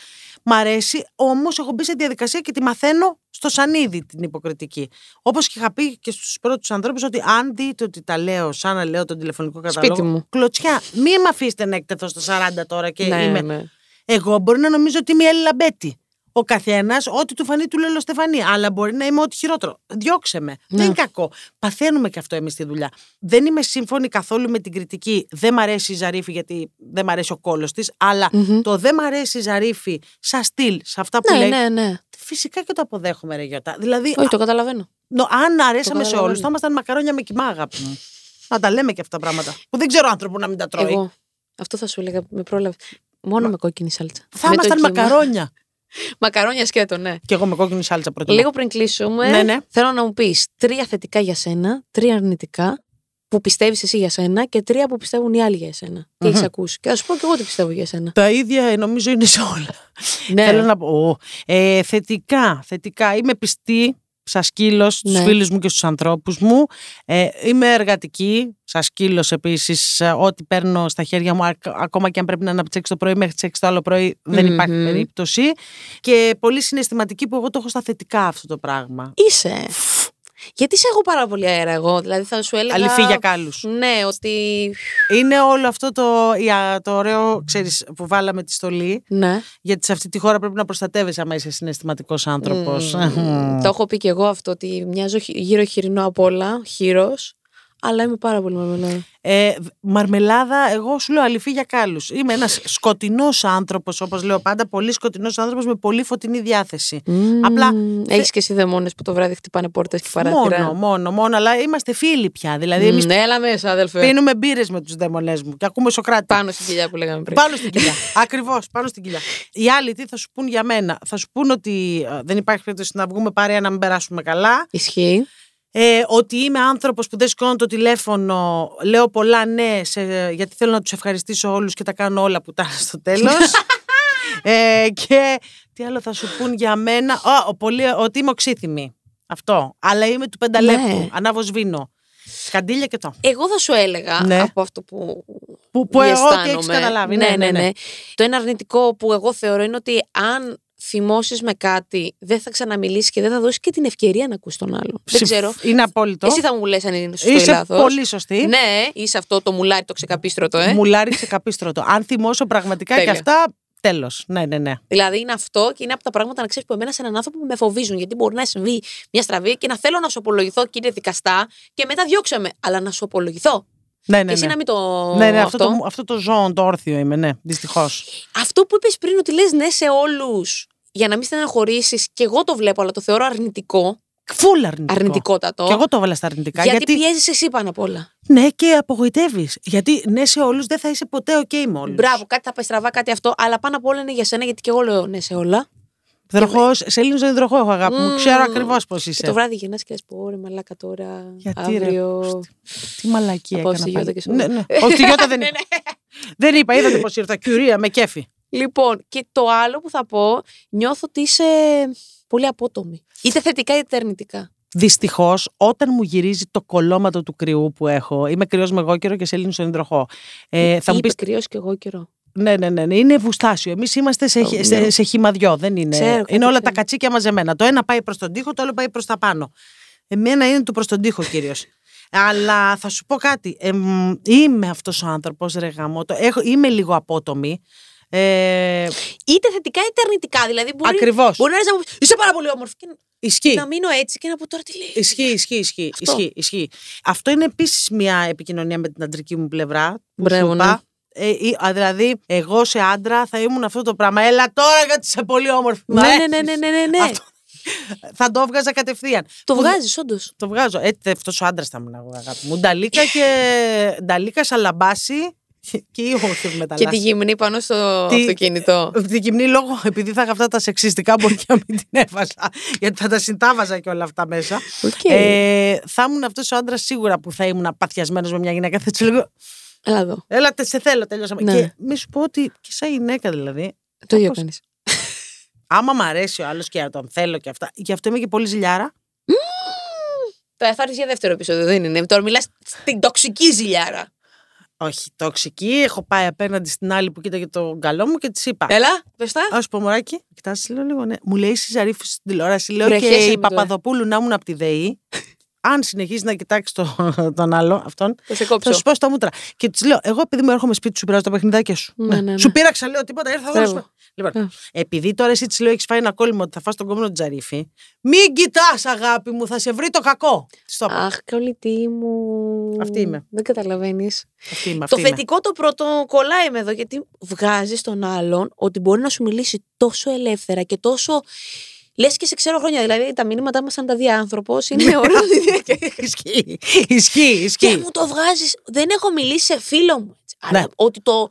Μ' αρέσει, όμως έχω μπει σε διαδικασία και τη μαθαίνω στο σανίδι την υποκριτική. Όπως και είχα πει και στους πρώτους ανθρώπους, ότι αν δείτε ότι τα λέω σαν να λέω τον τηλεφωνικό κατάλογο. Σπίτι μου. Κλωτσιά. Μην με αφήσετε να εκτεθώ στα 40 τώρα και Ναι, είμαι. ναι. Εγώ μπορεί να νομίζω ότι είμαι η Έλλη Λαμπέτη. Ο καθένας, ό,τι του φανεί, του λέει Στεφανή. Αλλά μπορεί να είμαι ό,τι χειρότερο. Διώξε με. Ναι. Δεν είναι κακό. Παθαίνουμε και αυτό εμείς στη δουλειά. Δεν είμαι σύμφωνη καθόλου με την κριτική. Δεν μ' αρέσει η Ζαρίφη γιατί δεν μ' αρέσει ο κόλος της. Αλλά Μμμ. το δεν μ' αρέσει η Ζαρίφη σαν στυλ, σε αυτά που Ναι, λέει. ναι, ναι. Φυσικά και το αποδέχομαι, ρε Γιώτα. Δηλαδή, Όχι, το καταλαβαίνω. νο- αν αρέσαμε σε καταλαβαίνω. όλους, θα ήμασταν μακαρόνια με κοιμά, αγάπη μου. Να τα λέμε και αυτά τα πράγματα. Που δεν ξέρω άνθρωπο να μην τα τρώει. Εγώ. Αυτό θα σου έλεγα, με πρόλαβε. Μόνο με κόκκινη σάλτσα. Θα Με το ήμασταν κύμα. μακαρόνια. Μακαρόνια σκέτο, ναι. Και εγώ με κόκκινη σάλτσα προτιμώ. Λίγο πριν κλείσουμε, Ναι, ναι. θέλω να μου πεις τρία θετικά για σένα, τρία αρνητικά που πιστεύεις εσύ για σένα και τρία που πιστεύουν οι άλλοι για εσένα. Τι Μμμ. έχει ακούσει. Και θα σου πω και εγώ τι πιστεύω για σένα. Τα ίδια ε, νομίζω είναι σε όλα. Ναι. Θέλω να πω. ω, Ε, θετικά, θετικά. Είμαι πιστή σαν σκύλος στους Ναι. φίλους μου και στους ανθρώπους μου. Ε, είμαι εργατική, σαν σκύλος επίσης. ε, Ό,τι παίρνω στα χέρια μου, ακ- ακόμα και αν πρέπει να αναψέξει το πρωί μέχρι τις 6 το άλλο πρωί, δεν υπάρχει Μμμ. περίπτωση. Και πολύ συναισθηματική που εγώ το έχω στα θετικά αυτό το πράγμα. Είσαι. Γιατί σε έχω πάρα πολύ αέρα εγώ. Δηλαδή θα σου έλεγα. Αληθή για κάλους. Ναι, ότι. Είναι όλο αυτό το, η α- το ωραίο, ξέρεις, που βάλαμε τη στολή. Ναι. Γιατί σε αυτή τη χώρα πρέπει να προστατεύεσαι άμα είσαι συναισθηματικός άνθρωπος. Μμμ. Το έχω πει και εγώ αυτό ότι μοιάζω χει- γύρω χοιρινό απ' όλα, χείρος, αλλά είμαι πάρα πολύ μαρμελάδα. Ε, μαρμελάδα, εγώ σου λέω αληθή για κάλους. Είμαι ένας <laughs> σκοτεινός άνθρωπος, όπως λέω πάντα, πολύ σκοτεινός άνθρωπος με πολύ φωτεινή διάθεση. Απλά Έχεις και εσύ δαιμόνες που το βράδυ χτυπάνε πόρτες και παράθυρα; Μόνο, μόνο, μόνο, αλλά είμαστε φίλοι πια. Δηλαδή, εμείς Ναι, έλα μέσα, αδελφέ. πίνουμε μπύρες με τους δαιμονές μου και ακούμε Σοκράτη. Πάνω στην κοιλιά που λέγαμε πριν. Πάνω στην κοιλιά. <laughs> Ακριβώς, πάνω στην κοιλιά. Οι άλλοι τι θα σου πούν για μένα; Θα σου πούν ότι ε, δεν υπάρχει περίπτωση να βγούμε παρέα να μην περάσουμε καλά. Ισχύει. Ε, ότι είμαι άνθρωπος που δεν σηκώνω το τηλέφωνο, λέω πολλά ναι, σε, γιατί θέλω να τους ευχαριστήσω όλους και τα κάνω όλα που τα στο τέλος. <laughs> ε, και τι άλλο θα σου πούν για μένα. Ω, ο, πολύ, ότι είμαι οξύθυμη. Αυτό. Αλλά είμαι του πενταλέπτου. Ναι. Ανάβω σβήνω. Καντήλια και το. Εγώ θα σου έλεγα Ναι. από αυτό που. Που, που εγώ τι αισθάνομαι. έχει καταλάβει. Ναι, ναι, ναι, Το ένα αρνητικό που εγώ θεωρώ είναι ότι αν θυμώσεις με κάτι, δεν θα ξαναμιλήσεις και δεν θα δώσεις και την ευκαιρία να ακούσει τον άλλο. Δεν Συμφ- ξέρω. Είναι απόλυτο. Εσύ θα μου λες αν είναι σωστό ή Είσαι λάθος. πολύ σωστή. Ναι, είσαι αυτό το μουλάρι το ξεκαπίστρωτο, ε. Μου λάριξε καπίστρωτο. Αν θυμώσω πραγματικά και Τέλεια. αυτά, τέλος. Ναι, ναι, ναι. Δηλαδή είναι αυτό και είναι από τα πράγματα να ξέρεις που εμένα σε έναν άνθρωπο που με φοβίζουν. Γιατί μπορεί να συμβεί μια στραβή και να θέλω να σου απολογηθώ, κύριε δικαστά, και μετά διώξε με. Αλλά να σου απολογηθώ. ναι, ναι, και εσύ ναι. να μην το. Ναι, ναι, αυτό, το, αυτό το ζώο, το όρθιο είμαι, ναι, δυστυχώς. Αυτό που είπες πριν ότι λες ναι σε όλους για να μην στεναχωρήσεις, και εγώ το βλέπω, αλλά το θεωρώ αρνητικό. Φούλ αρνητικό. Αρνητικότατο. Και εγώ το έβαλα στα αρνητικά. γιατί, Γιατί, πιέζεις εσύ πάνω απ' όλα. ναι, και απογοητεύεις. Γιατί ναι, σε όλους δεν θα είσαι ποτέ OK με όλους. Μπράβο, κάτι θα πάει στραβά, κάτι αυτό. Αλλά πάνω απ' όλα είναι για σένα, γιατί και εγώ λέω ναι σε όλα. Υδροχό, σε Έλληνο δεν υδροχό έχω αγάπη μου. Μμμ. Ξέρω ακριβώς πώς Και είσαι. το βράδυ γυρνάς και λες: Πω ρε μαλάκα τώρα. Γιατί, ρε, αύριο. Τι μαλακία Θα πάω έκανα στη πάλι. Γιώτα και σε Ναι, όλα. ναι. Όχι, στη Γιώτα δεν <laughs> είπα. Δεν είπα, είδατε πώς ήρθα. Κιουρία, με κέφι. Λοιπόν, και το άλλο που θα πω, νιώθω ότι είσαι πολύ απότομη. Είτε θετικά είτε αρνητικά. Δυστυχώς, όταν μου γυρίζει το κολόματο του κρυού που έχω, είμαι κρυός με εγώ καιρό και σε στον υδροχό. Ε, θα μου Είπε πει. κρυός και εγώ καιρό. Ναι, ναι, ναι, ναι, είναι βουστάσιο. Εμείς είμαστε σε, Oh, σε, ναι. σε χυμαδιό. Δεν είναι. Ξέρω, είναι κάτι όλα τα ξέρω. κατσίκια μαζεμένα. Το ένα πάει προς τον τοίχο, το άλλο πάει προς τα πάνω. Εμένα είναι του προς τον τοίχο κυρίως. Αλλά θα σου πω κάτι. Εμ, είμαι αυτός ο άνθρωπος, ρε γαμώτο. Έχω, είμαι λίγο απότομη. Ε, Είτε θετικά είτε αρνητικά. Δηλαδή, μπορεί, Ακριβώς. μπορεί να έρθει να μου πεις Είσαι πάρα πολύ όμορφη. Και ισχύει. να μείνω έτσι και να πω τώρα τι λέει; Ισχύει, ισχύει, ισχύει, Αυτό. ισχύει, ισχύει. Αυτό είναι επίσης μια επικοινωνία με την αντρική μου πλευρά. που Μπράβο, σου ναι. είπα. Ε, ή- α, δηλαδή, εγώ σε άντρα θα ήμουν αυτό το πράγμα. Έλα τώρα γιατί είσαι πολύ όμορφη. Μ' Ναι, ναι, αρέσεις. ναι, ναι, ναι, ναι, ναι. Αυτό. θα το έβγαζα κατευθείαν. Το Που- βγάζεις, όντως. Το βγάζω. Έτσι, αυτός ο άντρας θα ήμουν εγώ, αγάπη μου. Νταλίκα και. Νταλίκα, σαλαμπάση και ή όχι Και τη μεταλλάσσει. γυμνή πάνω στο Τι- αυτοκίνητο. Την γυμνή λόγο, επειδή θα είχα αυτά τα σεξιστικά, μπορεί και να μην την έβαζα. Γιατί θα τα συντάβαζα και όλα αυτά μέσα. Οκ. Ε, θα ήμουν αυτός ο άντρας σίγουρα που θα ήμουν παθιασμένο με μια γυναίκα. Θα της λέγω, Έλα εδώ. Έλα, τε- σε θέλω, τελειώσαμε. Ναι. Και μη σου πω ότι και σαν γυναίκα δηλαδή, Το ίδιο Όπως- κάνεις. άμα μ' αρέσει ο άλλος και τον θέλω και αυτά, γι' αυτό είμαι και πολύ ζηλιάρα. Το θα έρθεις για δεύτερο επεισόδιο, δεν είναι. Τώρα μιλάς στην τοξική ζηλιάρα. Όχι, τοξική. Έχω πάει απέναντι στην άλλη που κοίταγε τον καλό μου και της είπα. Έλα, πες τα. Α σου πω, Μωράκι, κοιτάξτε, λέω λίγο, ναι. Μου λέει η Ζαρίφου στην τηλεόραση. Λέω Βρε, και χέσε η με τώρα. Παπαδοπούλου να ήμουν από τη ΔΕΗ. Αν συνεχίσει να κοιτάξει το, <laughs> τον άλλο, αυτόν, Θα σε θα κόψω. σου πω στα μούτρα. Και της λέω, Εγώ επειδή μου έρχομαι σπίτι σου, πειράζω τα παιχνιδάκια σου. Ναι, ναι, ναι. Σου πείραξα, λέω τίποτα, ήρθα εδώ. να σου Μπράβο. πω. Λοιπόν, Ναι. επειδή τώρα εσύ της λέω, έχεις φάει ένα κόλλημα ότι θα φας τον κόμμα του Τζαρίφη, μην κοιτάς, αγάπη μου, θα σε βρει το κακό. Της το είπα. Αχ, κολλητή μου. Αυτή είμαι. Δεν καταλαβαίνεις. Αυτή είμαι, Το αυτή είμαι. θετικό το πρώτο κολλάει με εδώ γιατί βγάζεις τον άλλον ότι μπορεί να σου μιλήσει τόσο ελεύθερα και τόσο. Λες και σε ξέρω χρόνια. Δηλαδή τα μηνύματά μας, σαν τα δει άνθρωπο, είναι <laughs> όλο. <laughs> Ισχύει, ισχύει, και ισχύει. μου το βγάζεις. Δεν έχω μιλήσει σε φίλο μου. έτσι. Αλλά Ναι. ότι το,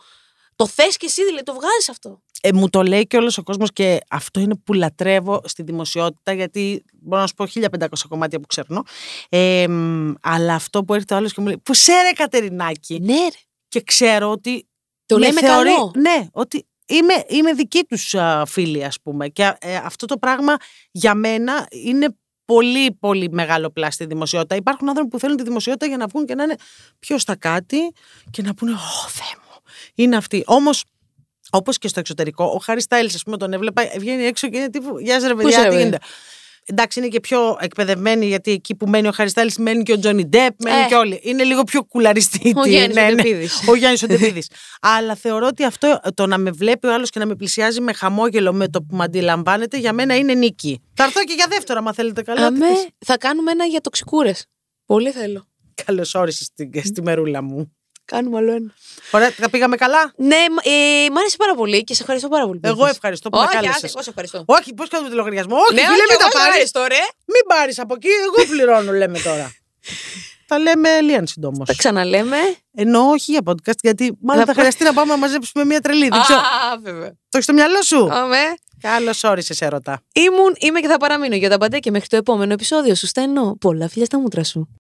το θες και εσύ, δηλαδή το βγάζεις αυτό. Ε, μου το λέει και όλος ο κόσμος και αυτό είναι που λατρεύω στη δημοσιότητα, γιατί μπορώ να σου πω 1500 κομμάτια που ξέρνω. Ε, μ, αλλά αυτό που έρχεται ο άλλος και μου λέει: Πού σε ρε Κατερινάκη; Ναι, ρε. Και ξέρω ότι. Το με λέει με θεωρεί- καλό. Ναι, ότι είμαι, είμαι δική τους φίλη, ας πούμε. Και ε, αυτό το πράγμα για μένα είναι πολύ, πολύ μεγάλο πλάστη στη δημοσιότητα. Υπάρχουν άνθρωποι που θέλουν τη δημοσιότητα για να βγουν και να είναι πιο στα κάτι και να πούνε: Ω, Θεέ μου. Είναι αυτοί. Όμως, όπως και στο εξωτερικό, ο Χάρι Στάιλς, ας πούμε, τον έβλεπα, βγαίνει έξω και είναι τύπου. Γεια σας, ρε είσαι, παιδιά, ρε τι παιδί;» γίνεται. Εντάξει, είναι και πιο εκπαιδευμένοι γιατί εκεί που μένει ο Χάρι Στάιλ μένει και ο Τζόνι Ντεπ, μένει Ε. και όλοι. Είναι λίγο πιο κουλαριστή. Ο Γιάννης ο Ντεπίδης. Ο Γιάννης ο Ντεπίδης. Αλλά θεωρώ ότι αυτό το να με βλέπει ο άλλος και να με πλησιάζει με χαμόγελο με το που με αντιλαμβάνεται για μένα είναι νίκη. Θα έρθω και για δεύτερο, άμα θέλετε καλά. Αμέ, θα κάνουμε ένα για τοξικούρες. Πολύ θέλω. Καλώ όρισε στη, στη μερούλα μου. Κάνουμε άλλο ένα. Ωραία, τα πήγαμε καλά; Ναι, μ- ε, μ' άρεσε πάρα πολύ και σε ευχαριστώ πάρα πολύ. που Εγώ ήρθες. ευχαριστώ που με Όχι, κάλεσες. άσε, εγώ σε ευχαριστώ. Όχι, πώς κάνουμε το λογαριασμό; Όχι, ναι, φίλε, όχι, μην τα εγώ σε πάρεις. ευχαριστώ, ρε. Μην πάρεις από εκεί, εγώ πληρώνω, λέμε τώρα. <laughs> Τα λέμε λίγαν συντόμω. Τα ξαναλέμε. Ενώ όχι για podcast, γιατί μάλλον Να θα πα- χρειαστεί να πάμε να μαζέψουμε μια τρελή. Δεν ξέρω. Α, βέβαια. Το έχεις στο μυαλό σου; Αμέ. Καλώς όρισες, έρωτα. Ήμουν, είμαι και θα παραμείνω για τα παντέ και μέχρι το επόμενο επεισόδιο σου στέλνω πολλά φιλιά στα μούτρα σου.